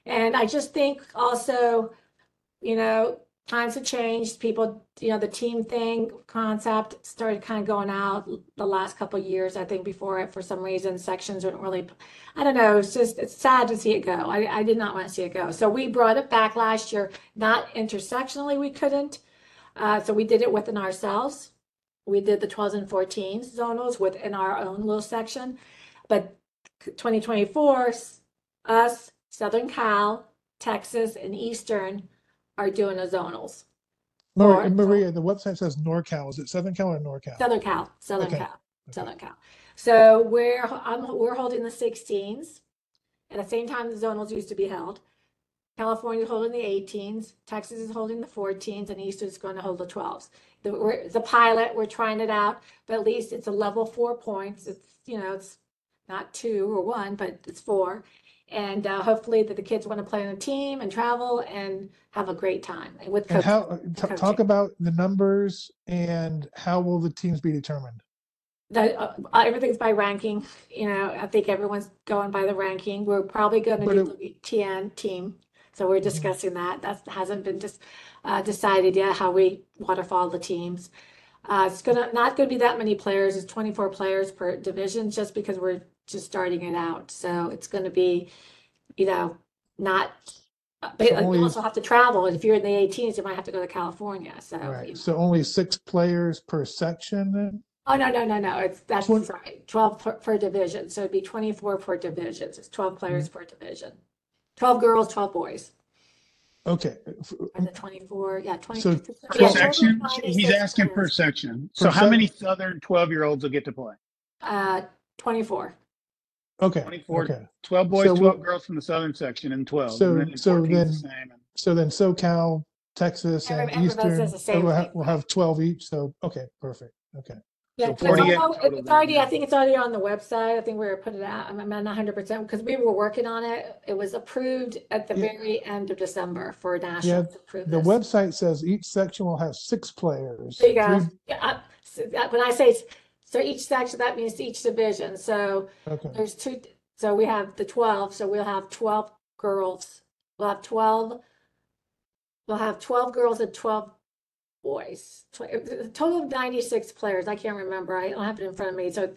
and I just think also, you know, times have changed. People, you know, the team thing concept started kind of going out the last couple years. I think before it, for some reason, sections weren't really. I don't know. It's just it's sad to see it go. I, I did not want to see it go. So we brought it back last year. Not intersectionally, we couldn't. Uh, so we did it within ourselves. We did the 12s and 14s zonals within our own little section. But 2024, us, Southern Cal, Texas, and Eastern are doing a zonals. Maria, Or- Maria, the website says NorCal. Is it Southern Cal or NorCal? Southern Cal, Southern Okay. Cal. Southern Cal. So we're I'm we're holding the 16s at the same time the zonals used to be held. California's holding the 18s, Texas is holding the 14s, and Eastern's going to hold the 12s. The, we're, the pilot, we're trying it out, but at least it's a level four points. It's you know it's not two or one, but it's four. And uh, hopefully that the kids want to play on a team and travel and have a great time with coaches. how, t- talk about the numbers and how will the teams be determined? that uh, everything's by ranking. You know, I think everyone's going by the ranking. We're probably going to But do the TN team, so we're discussing that. That hasn't been just uh, decided yet how we waterfall the teams. Uh, it's gonna not going to be that many players. It's 24 players per division, just because we're just starting it out. So it's going to be, you know, not. But So you also have to travel. If you're in the 18s, you might have to go to California. So you know. Right. So only six players per section then? Oh, no, no, no, no, it's, that's Twen- right, twelve per, per division, so it'd be twenty-four per division, it's twelve players Mm-hmm. per division. Twelve girls, twelve boys, Okay. F- and the twenty-four, yeah, twenty. So- yeah, Per total section? He's 96 asking per players. section. Per So how sec- many Southern 12 year olds will get to play? Uh, t24, Okay. 24. Okay. 12 boys, So 12 we- girls from the Southern section, and 12. So- and then so 14 's the then- same. And- So then SoCal, Texas Every- and everybody Eastern says the same will have, thing, will have 12 each. So, okay, perfect. Okay. yeah, So it's 48 all- total it's already, I then. think it's already on the website, I think we were putting it out, I'm I'm not hundred percent, because we were working on it, it was approved at the Yeah. very end of December for national to approve The this. website says each section will have six players. There you go. three- Yeah, I- so that- when I say, s- so each section, that means each division. So Okay. there's two, so we have the twelve, so we'll have twelve girls. We'll have twelve, we'll have twelve girls and twelve boys. Tw- A total of ninety-six players. I can't remember. I don't have it in front of me. So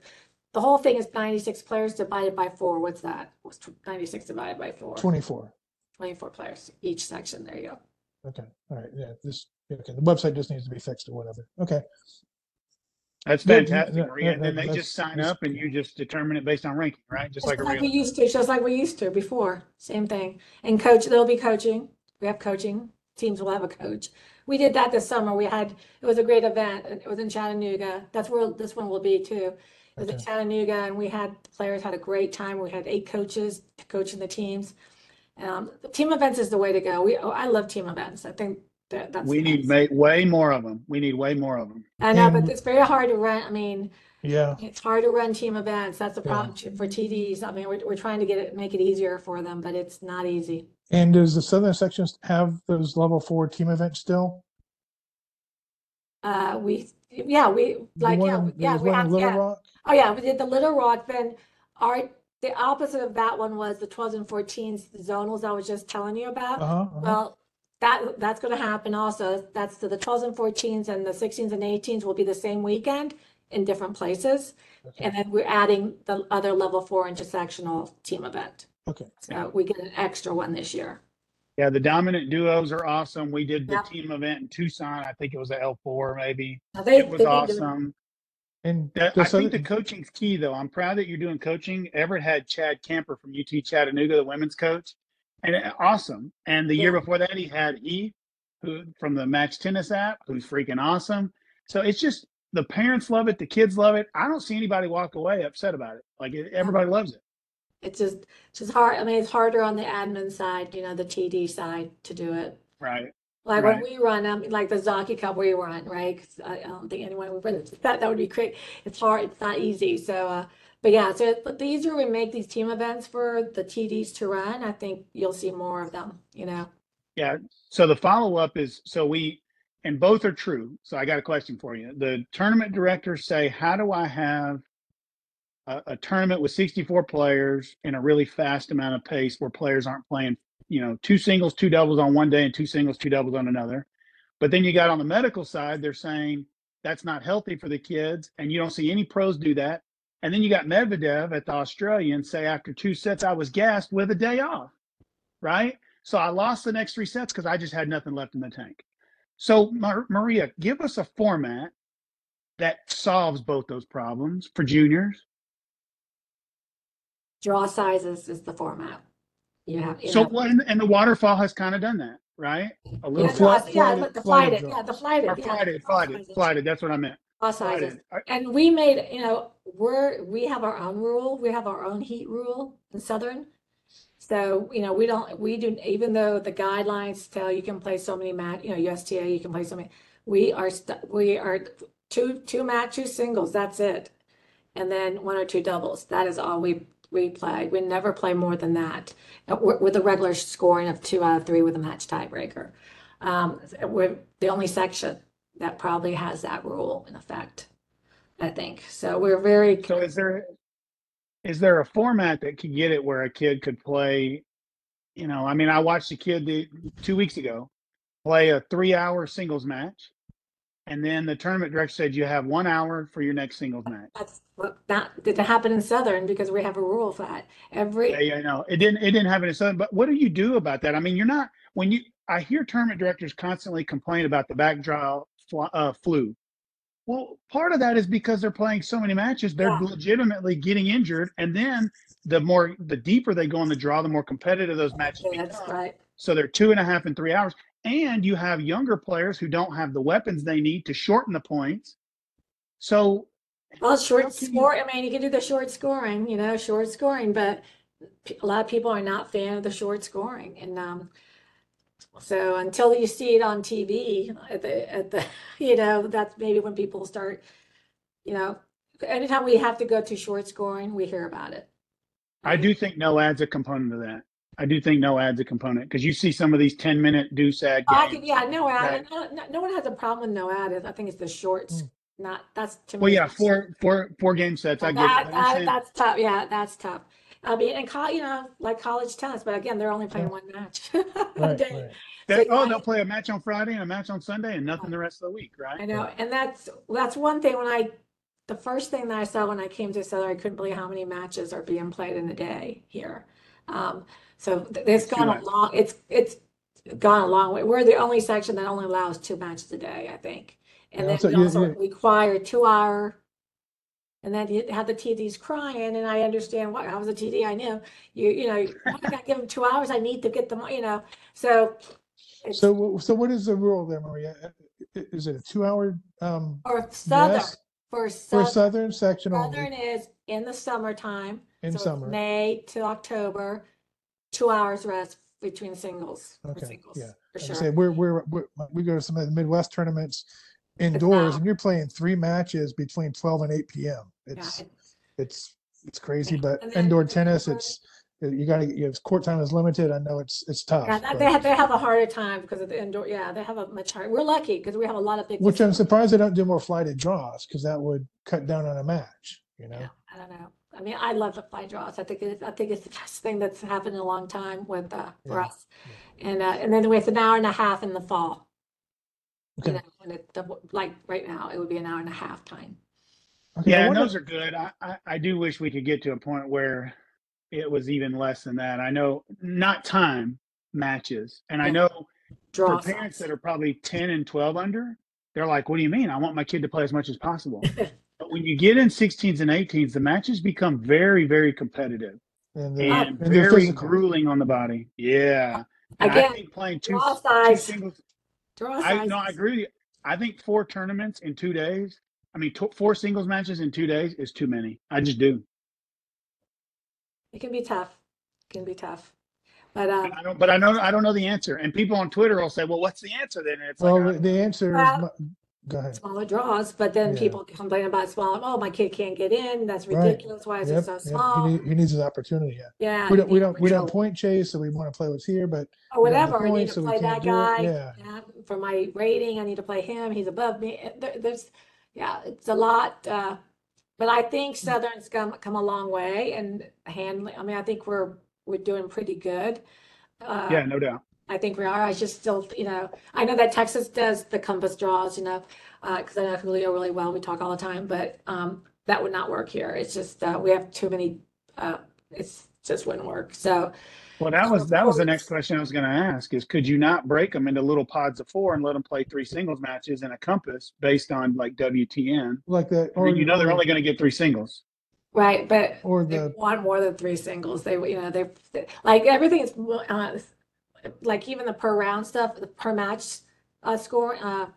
the whole thing is ninety-six players divided by four. What's that? What's tw- ninety-six divided by four? 24. Twenty-four players each section. There you go. Okay. All right. Yeah. This, okay. The website just needs to be fixed or whatever. Okay. That's Good. fantastic, Yeah, Maria. yeah, And then that- they that's- just sign that's- up and you just determine it based on ranking, right? Just Just like a like we real. used to, just like we used to before, same thing. And coach, there'll be coaching. We have coaching. Teams will have a coach. We did that this summer. We had, it was a great event. and It was in Chattanooga. That's where this one will be too. It was in Okay. Chattanooga and we had, players had a great time. We had eight coaches coaching the teams. Um, team events is the way to go. We, oh, I love team events. I think That, that's We need nice. way more of them. We need way more of them. I know, And- but it's very hard to run. I mean, Yeah. it's hard to run team events. That's the problem t- for TDs. I mean, we're, we're trying to get it, make it easier for them, but it's not easy. And does the southern sections have those level four team events still? Uh, we, yeah, we, like, one yeah, in- we- there yeah, we have, yeah. Rock? Oh, yeah, we did the Little Rock, then our, the opposite of that one was the twelves and fourteens, the zonals I was just telling you about. Uh-huh, uh-huh. Well, that, that's gonna happen also. That's to the twelves and fourteens and the sixteens and eighteens will be the same weekend in different places. Okay. And then we're adding the other level four intersectional team event. Okay. So we get an extra one this year. Yeah, the dominant duos are awesome. We did the Yep. team event in Tucson. I think it was a L four maybe. Now, they- It was they've been doing- awesome. And That- the I think the southern, coaching's key, though. I'm proud that you're doing coaching. Everett had Chad Camper from UT Chattanooga, the women's coach, and uh, awesome. And the year before that, he had E, who from the Match Tennis app, who's freaking awesome. So it's just the parents love it, the kids love it. I don't see anybody walk away upset about it. Like it, everybody loves it. It's just, it's just hard. I mean, it's harder on the admin side, you know, the TD side to do it. Right. Like when we run them, like the Zaki Cup we run, right? 'Cause I, I don't think anyone would run that. That would be great. It's hard. It's not easy. So, uh, but yeah, so the easier we make these team events for the TDs to run, I think you'll see more of them. You know, Yeah. So the follow up is so we, and both are true. So I got a question for you. The tournament directors say, how do I have a, a tournament with 64 players in a really fast amount of pace where players aren't playing, you know, two singles, two doubles on one day and two singles, two doubles on another. But then you got on the medical side, they're saying that's not healthy for the kids. And you don't see any pros do that. And then you got Medvedev at the Australian say after two sets, I was gassed with a day off. Right. So I lost the next three sets because I just had nothing left in the tank. So Mar- Maria, give us a format that solves both those problems for juniors. draw sizes is the format. You have, you So what? And, and the waterfall has kind of done that, right? A yeah, little The flight- yeah, the flighted flighted, yeah, the flighted, yeah, flighted, draw flighted, sizes. flighted. That's what I meant. Draw sizes. I- And we made, you know, we're, we have our own rule, we have our own heat rule in Southern. So, you know, we don't, we do, even though the guidelines tell you can play so many match, you know, USTA, you can play so many, we are, stu- we are two, two match, two singles, that's it. And then one or two doubles, that is all we, we play. We never play more than that. uh, With with a regular scoring of two out of three with a match tiebreaker. Um, we're the only section that probably has that rule in effect, I think. So we're very, So is there is there a format that could get it where a kid could play? You know, I mean, I watched a kid the, two weeks ago play a three-hour singles match, and then the tournament director said you have one hour for your next singles match. that's what that didn't happen in Southern because we have a rule for that. Every, Yeah, yeah, I know. It didn't it didn't happen in Southern, but what do you do about that? I mean, you're not when you I hear tournament directors constantly complain about the backdraw fl- uh, flu. Well, part of that is because they're playing so many matches, they're Yeah. legitimately getting injured, and then the more the deeper they go in the draw, the more competitive those matches that's become. right. So they're two and a half and three hours, and you have younger players who don't have the weapons they need to shorten the points. So Well, short can you- score, I mean, you can do the short scoring, you know, short scoring, but a lot of people are not fan of the short scoring. And um, so until you see it on TV at the, at the, you know, that's maybe when people start, you know, anytime we have to go to short scoring, we hear about it. I do think no ad's a component of that. I do think no ad's a component because you see some of these 10 minute do ad I games. can, yeah, no ad, Right. no, no, no one has a problem with no ad. I think it's the shorts, Mm. not, that's to me. Well, yeah, four, four, four game sets. I But get that, it. I'm that, that's tough. Yeah, that's tough. I mean, and col you know, like college tennis, but again, they're only playing Yeah. one match a Right, day. right. that- so oh, yeah, they'll play a match on Friday and a match on Sunday and nothing the rest of the week, right? I right? know, and that's that's one thing when I, the first thing that I saw when I came to Southern, I couldn't believe how many matches are being played in a day here. Um, so th- it's Too gone a long, it's it's gone a long way. We're the only section that only allows two matches a day, I think. And Yeah, then so we you- also you- require two hour. And then you had the TDs crying, and I understand what I was a TD. I knew you, you know, I gotta give them two hours. I need to get them, you know. So, So, so what is the rule there, Maria? Is it a two-hour, um, for Southern, rest for for Southern, southern section Southern only? is in the summertime. In so summer. May to October, two hours rest between singles. for Okay, singles, yeah. For I sure. say, we're, we're, we're, we go to some of the Midwest tournaments indoors and you're playing three matches between 12 and 8 PM. It's, it's, it's crazy, but and then- indoor tennis, it's, you gotta, you know, court time is limited. I know it's, it's tough. Yeah, that- but- they have, they have a harder time because of the indoor, yeah, they have a much harder, we're lucky because we have a lot of big. Which I'm facilities. surprised they don't do more flighted draws because that would cut down on a match, you know? Yeah, I don't know. I mean, I love the fly draws. I think it's, I think it's the best thing that's happened in a long time with, uh, for Yeah, us. And, uh, and then with an hour and a half in the fall, you Okay. know, when it, double- like right now, it would be an hour and a half time. Okay, Yeah, and wonder- those are good. I, I, I do wish we could get to a point where it was even less than that. I know not time matches. And I know Draw for parents size. that are probably 10 and 12 under, they're like, what do you mean? I want my kid to play as much as possible. but when you get in 16s and 18s, the matches become very, very competitive And they're, and and very grueling on the body. Yeah. And I Again, think playing two, draw two size, singles draw I no, I agree. I think four tournaments in two days. I mean, t- four singles matches in two days is too many. I just do. It can be tough. It can be tough. But, um, And I don't, but I know I don't know the answer. And people on Twitter will say, "Well, what's the answer then?" And it's Well, like, the- the answer is, Well, mu- go ahead. smaller draws, but then Yeah. people complain about small, oh, my kid can't get in. That's Right. ridiculous. Why is it Yep, so yep, small? He, need- he needs his opportunity. Yeah. Yeah. We don't, we don't, we don't point chase, so we want to play what's here, but Or we don't have whatever, I need points, to so we play can't that do it. guy. Yeah. yeah, For my rating, I need to play him. He's above me. It- there- There's, yeah, it's a lot. Uh, but I think Mm. Southern's come come a long way and handling. I mean, I think we're we're doing pretty good. Uh, yeah, no doubt. I think we are. I just still, you know, I know that Texas does the compass draws, you know, because I know Julio really well. We talk all the time, but um, that would not work here. It's just uh, we have too many. Uh, it's just wouldn't work. So Well, that was that was the next question I was going to ask: is could you not break them into little pods of four and let them play three singles matches in a compass based on like WTN? Like that, I or you know they're only going to get three singles. right, but or they want more than three singles. They, you know, they like everything is uh, like even the per round stuff, the per match uh, score uh,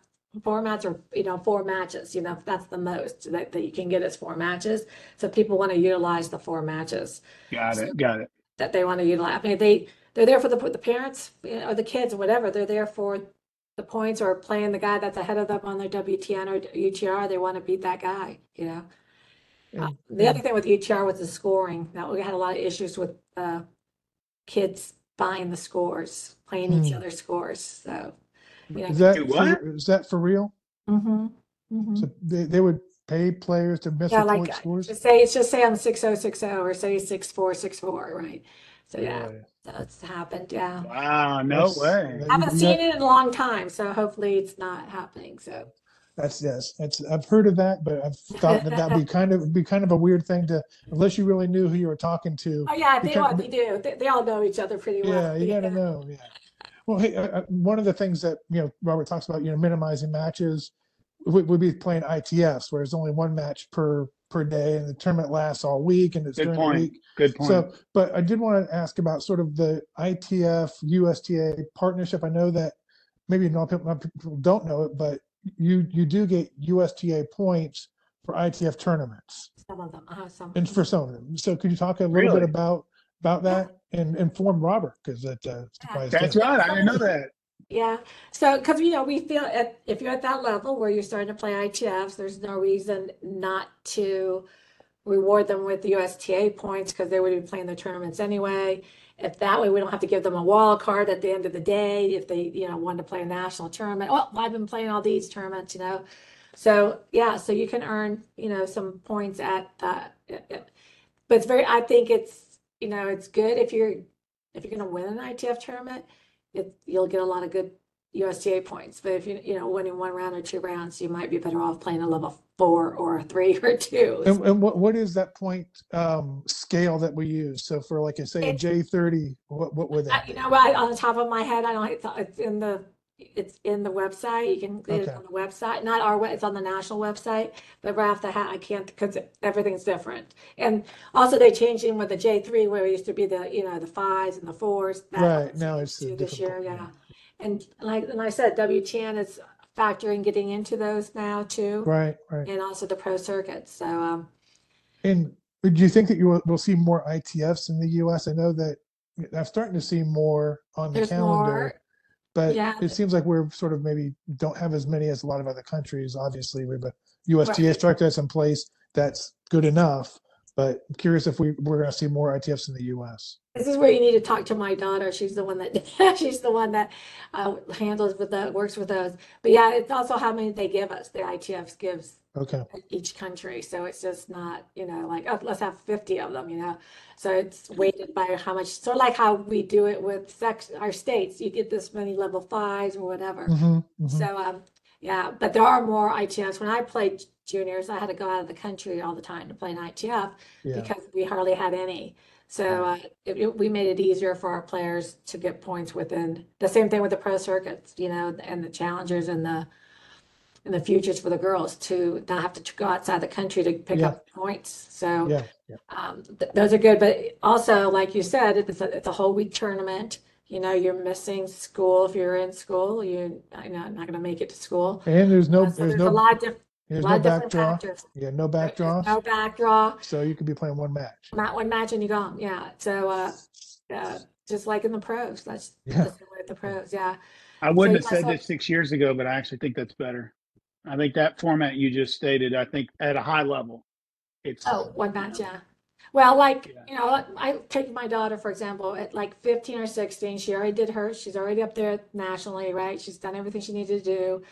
formats are you know four matches. You know that's the most that, that you can get is four matches. So people want to utilize the four matches Got it. Got it. that they want to utilize. I mean they they're there for the the parents or the kids or whatever. They're there for the points or playing the guy that's ahead of them on their WTN or UTR. They want to beat that guy. You know. Uh, The other thing with UTR was the scoring. Now we had a lot of issues with uh, kids buying the scores, playing each Hmm. other's scores. So, you know. is that, Do for- what? is that for real? hmm hmm So they, they would pay players to Yeah, misreport like uh, scores? just say it's just say I'm six oh six oh or say six four six four, right? So yeah, Really? that's happened. Yeah, Wow. No That's- way. that- haven't seen that- it in a long time, so hopefully it's not happening. So That's, yes, that's, I've heard of that, but I've thought that that'd be kind of, be kind of a weird thing to, unless you really knew who you were talking to. oh yeah, they Because- well, they do. They, they all know each other pretty well. Yeah, well. you gotta know, yeah. Well, hey, uh, uh, one of the things that, you know, Robert talks about, you know, minimizing matches would, would be playing ITFs, where there's only one match per, per day and the tournament lasts all week and it's Good during the point. week. Good point. So, but I did want to ask about sort of the ITF USTA partnership. I know that maybe not people, not people don't know it, but you you do get USTA points for ITF tournaments Some of them, uh, some. and for some of them. So could you talk a little bit about about that and inform Robert because that uh, surprised That's him. right. I didn't know that. Yeah, so because you know we feel at if you're at that level where you're starting to play ITFs, there's no reason not to reward them with the USTA points because they would be playing the tournaments anyway. If that way we don't have to give them a wild card at the end of the day if they you know wanted to play a national tournament. Oh, I've been playing all these tournaments, you know. So yeah, so you can earn you know some points at that. But it's very, I think it's you know it's good if you're if you're going to win an ITF tournament it, you'll get a lot of good USTA points. But if you you know winning one round or two rounds, you might be better off playing a level four or a three or two. And, and what, what is that point um, scale that we use? So for like, I say, a It's- J thirty, what, what would Uh, that you be? know, right on the top of my head, I don't. It's, it's in the it's in the website. You can get it Okay. on the website. Not our. It's on the national website. But right off the hat, I can't because everything's different. And also, they changed in with the J three where it used to be the you know the fives and the fours. That Right, now it's a this year. different- Yeah. And like and I said, WTN is factoring getting into those now too. Right, right. and also the pro circuit. So um, And do you think that you will, will see more ITFs in the US? I know that I'm starting to see more on the There's calendar. more. But Yeah. it seems like we're sort of maybe don't have as many as a lot of other countries. Obviously, we have a USTA Right. structure that's in place that's good enough. But I'm curious if we, we're going to see more ITFs in the US. This is where you need to talk to my daughter. She's the one that she's the one that uh, handles with the works with those. But yeah, it's also how many they give us. The ITFs gives Okay. each country, so it's just not you know like oh let's have fifty of them, you know. So it's weighted by how much. Sort of like how we do it with sex our states. You get this many level fives or whatever. hmm hmm So um, yeah, but there are more ITFs. When I played juniors, I had to go out of the country all the time to play an ITF Yeah. because we hardly had any. So uh, it, it- we made it easier for our players to get points within the same thing with the pro circuits, you know, and the challengers and the and the futures for the girls to not have to go outside the country to pick Yeah. up points. So Yeah. Yeah. um, th- those are good. But also, like you said, it's a, it's a whole week tournament. You know, you're missing school if you're in school. You, I know, not going to make it to school. And there's no Uh, so there's there's a lot of different, there's lot no of back different draw. factors. Yeah, no back draws. no back draw. So you could be playing one match. Not one match and you're gone. Yeah. So, uh, uh, just like in the pros, that's, Yeah. that's the way with the pros. Yeah. I wouldn't So, have yeah, said so- this six years ago, but I actually think that's better. I think that format you just stated, I think at a high level, it's Oh, one match. Yeah. Well, like, Yeah. you know, like, I take my daughter, for example, at like 15 or 16, she already did her, she's already up there nationally, right? She's done everything she needed to do.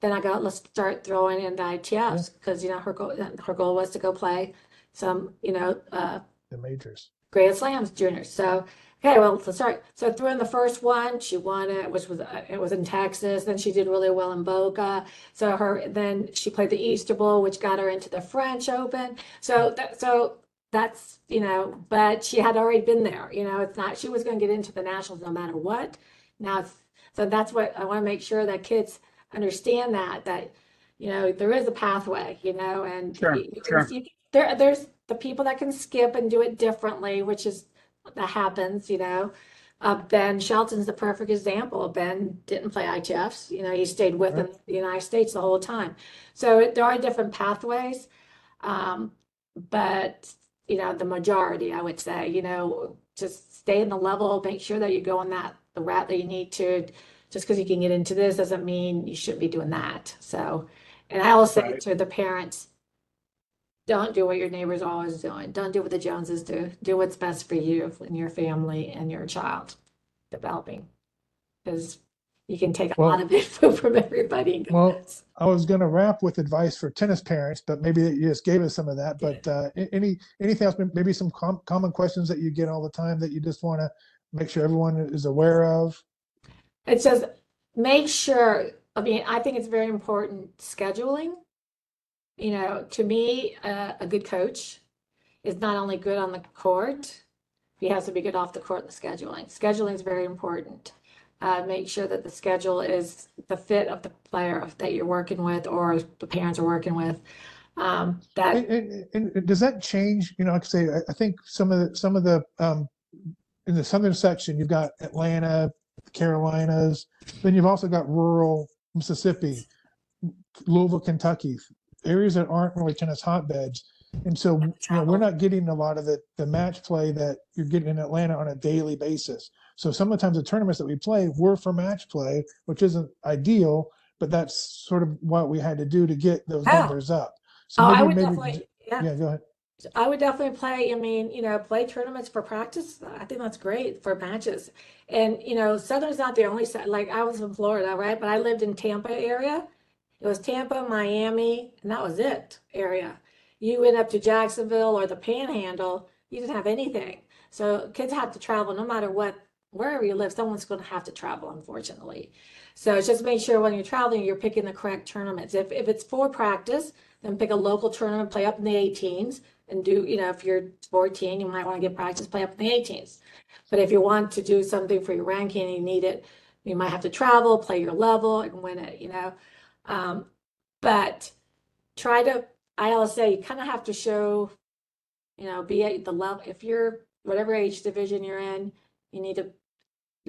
Then I go, let's start throwing in the ITFs because, you know, her goal, her goal was to go play some, you know, uh, The majors. Grand Slams juniors. So, okay, well, let's start. So threw in the first one, she won it, which was uh, it was in Texas. Then she did really well in Boca. So her then she played the Easter Bowl, which got her into the French Open. So that so that's you know, but she had already been there. You know, it's not she was going to get into the nationals no matter what. Now, it's, so that's what I want to make sure that kids understand that that you know there is a pathway. You know, and Sure, you, you sure. can, you, there there's the people that can skip and do it differently, which is that happens, you know. Uh, Ben Shelton's the perfect example. Ben didn't play ITFs, you know, he stayed within the United States the whole time. So it- there are different pathways. Um, but, you know, the majority, I would say, you know, just stay in the level, make sure that you're going that the route that you need to. Just because you can get into this doesn't mean you shouldn't be doing that. So, and I will say Right. to the parents, don't do what your neighbors always doing. Don't do what the Joneses do. Do what's best for you and your family and your child developing. Because you can take a Well- lot of info from everybody and Well. I was going to wrap with advice for tennis parents, but maybe you just gave us some of that. But uh, any anything else? Maybe some com- common questions that you get all the time that you just want to make sure everyone is aware of. It says make sure, I mean, I think it's very important scheduling. You know, to me, uh, a good coach is not only good on the court, he has to be good off the court in the scheduling. Scheduling is very important. Uh, make sure that the schedule is the fit of the player that you're working with or the parents are working with. Um, that And, and, and does that change? You know, like I say, I, think some of the some of the um, in the southern section, you've got Atlanta, Carolinas. Then you've also got rural Mississippi, Louisville, Kentucky, areas that aren't really tennis hotbeds. And so, you know, we're not getting a lot of the, the match play that you're getting in Atlanta on a daily basis. So sometimes the times the tournaments that we play were for match play, which isn't ideal, but that's sort of what we had to do to get those Yeah. numbers up. So oh, I maybe, would maybe, definitely, yeah. yeah, go ahead. I would definitely play. I mean, you know, play tournaments for practice. I think that's great for matches. And you know, Southern's not the only set. Like I was in Florida, right? But I lived in Tampa area. It was Tampa, Miami, and that was it area. You went up to Jacksonville or the Panhandle, you didn't have anything. So kids have to travel no matter what, wherever you live, someone's going to have to travel, unfortunately. So just make sure when you're traveling, you're picking the correct tournaments. If if it's for practice, then pick a local tournament, play up in the 18s, and do, you know, if you're 14, you might want to get practice, play up in the 18s. But if you want to do something for your ranking and you need it, you might have to travel, play your level, and win it, you know. Um, but try to, I always say, you kind of have to show, you know, be at the level, if you're whatever age division you're in, you need to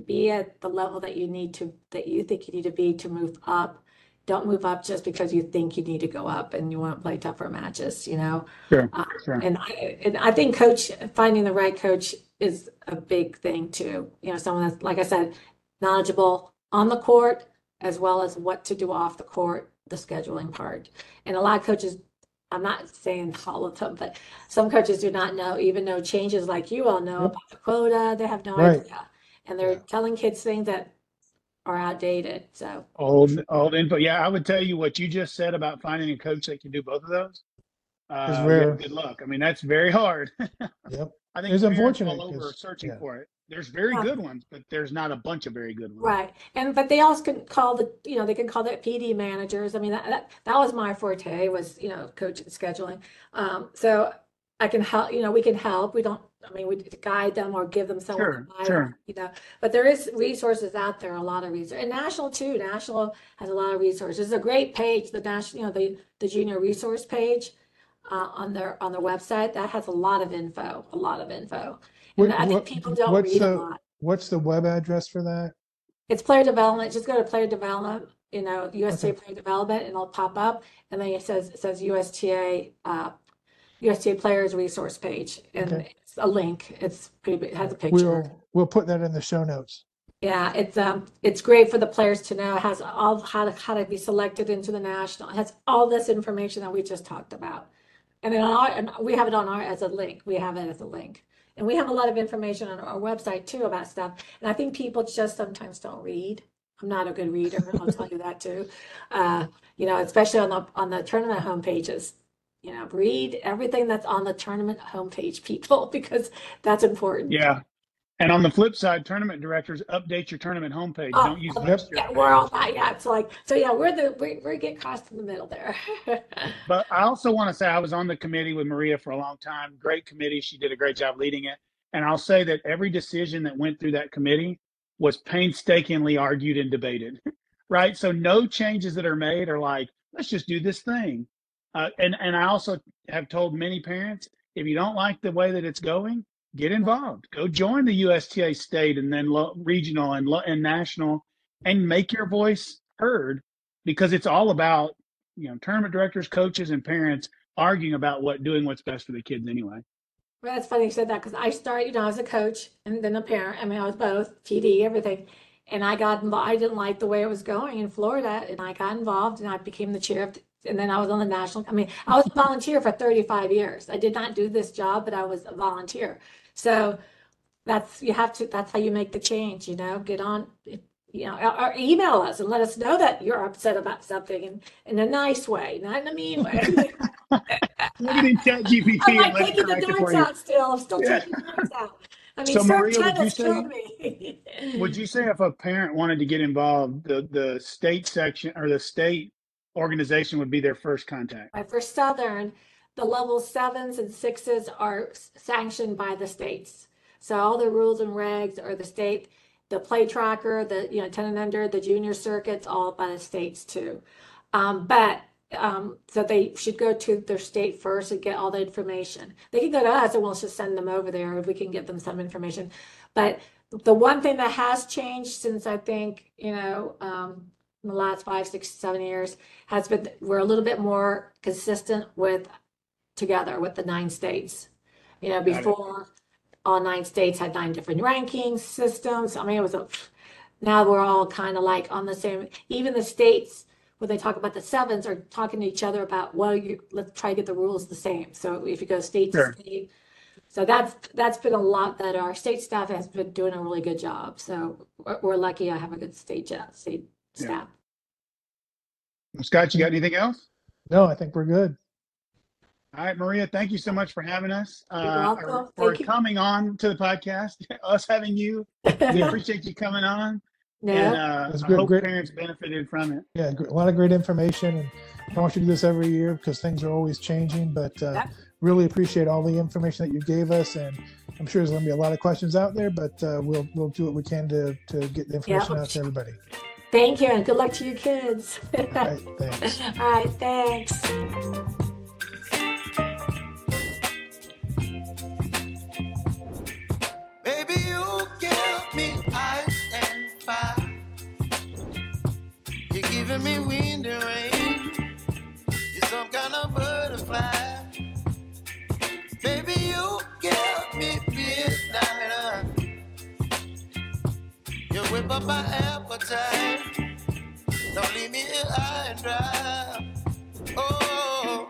be at the level that you need to, that you think you need to be to move up. Don't move up just because you think you need to go up and you want to play tougher matches, you know. Sure, Uh, sure. And I, and I think coach, finding the right coach is a big thing too. You know, someone that's, like I said, knowledgeable on the court as well as what to do off the court, the scheduling part. And a lot of coaches, I'm not saying all of them, but some coaches do not know, even know changes like you all know Yep. about the quota. They have no Right. idea. And they're Yeah. telling kids things that are outdated. So, Old, old info. Yeah, I would tell you what you just said about finding a coach that can do both of those. Uh, yeah, rare. good luck. I mean, that's very hard. Yep. I think It's parents unfortunate all over 'cause- searching yeah. for it. There's very Yeah. good ones, but there's not a bunch of very good ones. right. And, but they also can call the, you know, they can call the PD managers. I mean, that, that, that was my forte was, you know, coaching scheduling. Um, so I can help, you know, we can help. We don't, I mean, we guide them or give them someone to Sure, sure. you know, but there is resources out there, a lot of resources. And National too, National has a lot of resources. It's a great page, the national, you know, the, the junior resource page uh, on their, on their website. That has a lot of info, a lot of info. And What- I think what- people don't what's read a the- lot. What's the web address for that? It's player development. Just go to player development, you know, USTA Okay. player development, and it'll pop up. And then it says it says USTA uh, players resource page, and Okay. A link. It's pretty. big- It has a picture. We'll, we'll put that in the show notes. Yeah, it's um, it's great for the players to know. It has all how to how to be selected into the national. It has all this information that we just talked about, and then on our, and we have it on our as a link. We have it as a link, and we have a lot of information on our website too about stuff. And I think people just sometimes don't read. I'm not a good reader. I'll tell you that too. Uh, you know, especially on the on the tournament homepages. You know, read everything that's on the tournament homepage, people, because that's important. Yeah. And on the flip side, tournament directors update your tournament homepage. Oh, Don't use oh, last Yeah, we're all that. Yeah, it's like so. Yeah, we're the we we get crossed in the middle there. But I also want to say I was on the committee with Maria for a long time. Great committee. She did a great job leading it. And I'll say that every decision that went through that committee was painstakingly argued and debated. Right. So no changes that are made are like, let's just do this thing. Uh, and and I also have told many parents, if you don't like the way that it's going, get involved. Go join the USTA state and then lo- regional and lo- and national, and make your voice heard because it's all about you know tournament directors, coaches, and parents arguing about what doing what's best for the kids anyway. Well, that's funny you said that because I started, you know, I was a coach and then a parent. I mean, I was both TD, everything. And I got involved. I didn't like the way it was going in Florida, and I got involved and I became the chair of, and then I was on the national. I mean, I was a volunteer for 35 years. I did not do this job, but I was a volunteer. So that's you have to. That's how you make the change. You know, get on. You know, or, or email us and let us know that you're upset about something in, in a nice way, not in a mean way. It in chat GPT I'm like taking the darts out still. I'm still Yeah. taking the darts out. I mean, So, Maria, would you say- killed me. Would you say if a parent wanted to get involved, the the state section or the state organization would be their first contact? Right, for Southern, the level sevens and sixes are sanctioned by the states. So all the rules and regs are the state, the play tracker, the, you know, ten and under, the junior circuits, all by the states too. Um, but, um, so they should go to their state first and get all the information. They can go to us and we'll just send them over there if we can get them some information. But the one thing that has changed since I think, you know, um, in the last five, six, seven years has been, we're a little bit more consistent with, together with the nine states. You know, before, all nine states had nine different ranking systems. I mean, it was a, now we're all kind of like on the same, even the states, when they talk about the sevens, are talking to each other about, well, you, let's try to get the rules the same. So if you go state to state, so that's, that's been a lot that our state staff has been doing a really good job. So we're, we're lucky I have a good state, uh, job- state Yeah. Scott, you got anything else? No, I think we're good. All right, Maria, thank you so much for having us. You're uh, welcome. or for you. coming on to the podcast, us having you. We appreciate you coming on. And uh, That's I hope great. parents benefited from it. Yeah, a lot of great information, and I want you to do this every year because things are always changing. But uh, Yep. really appreciate all the information that you gave us, and I'm sure there's going to be a lot of questions out there. But uh, we'll we'll do what we can to to get the information out to everybody. Thank you and good luck to your kids. All right, thanks. All right, thanks. Baby, you give me ice and fire. You're giving me wind and rain. You're some kind of butterfly. Whip up my appetite. Don't leave me high and dry. Oh,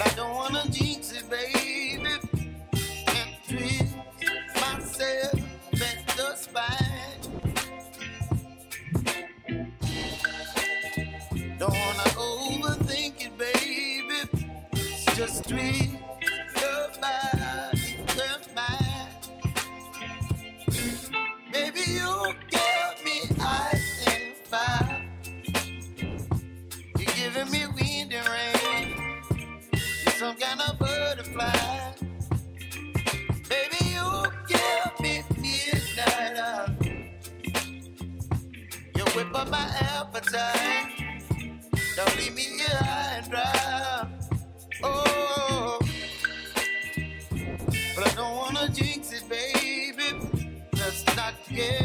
I don't wanna jinx it, baby, some kind of butterfly. Baby, you give me midnight. oil. You whip up my appetite. Don't leave me here high and dry. Oh, but I don't wanna jinx it, baby. Let's not get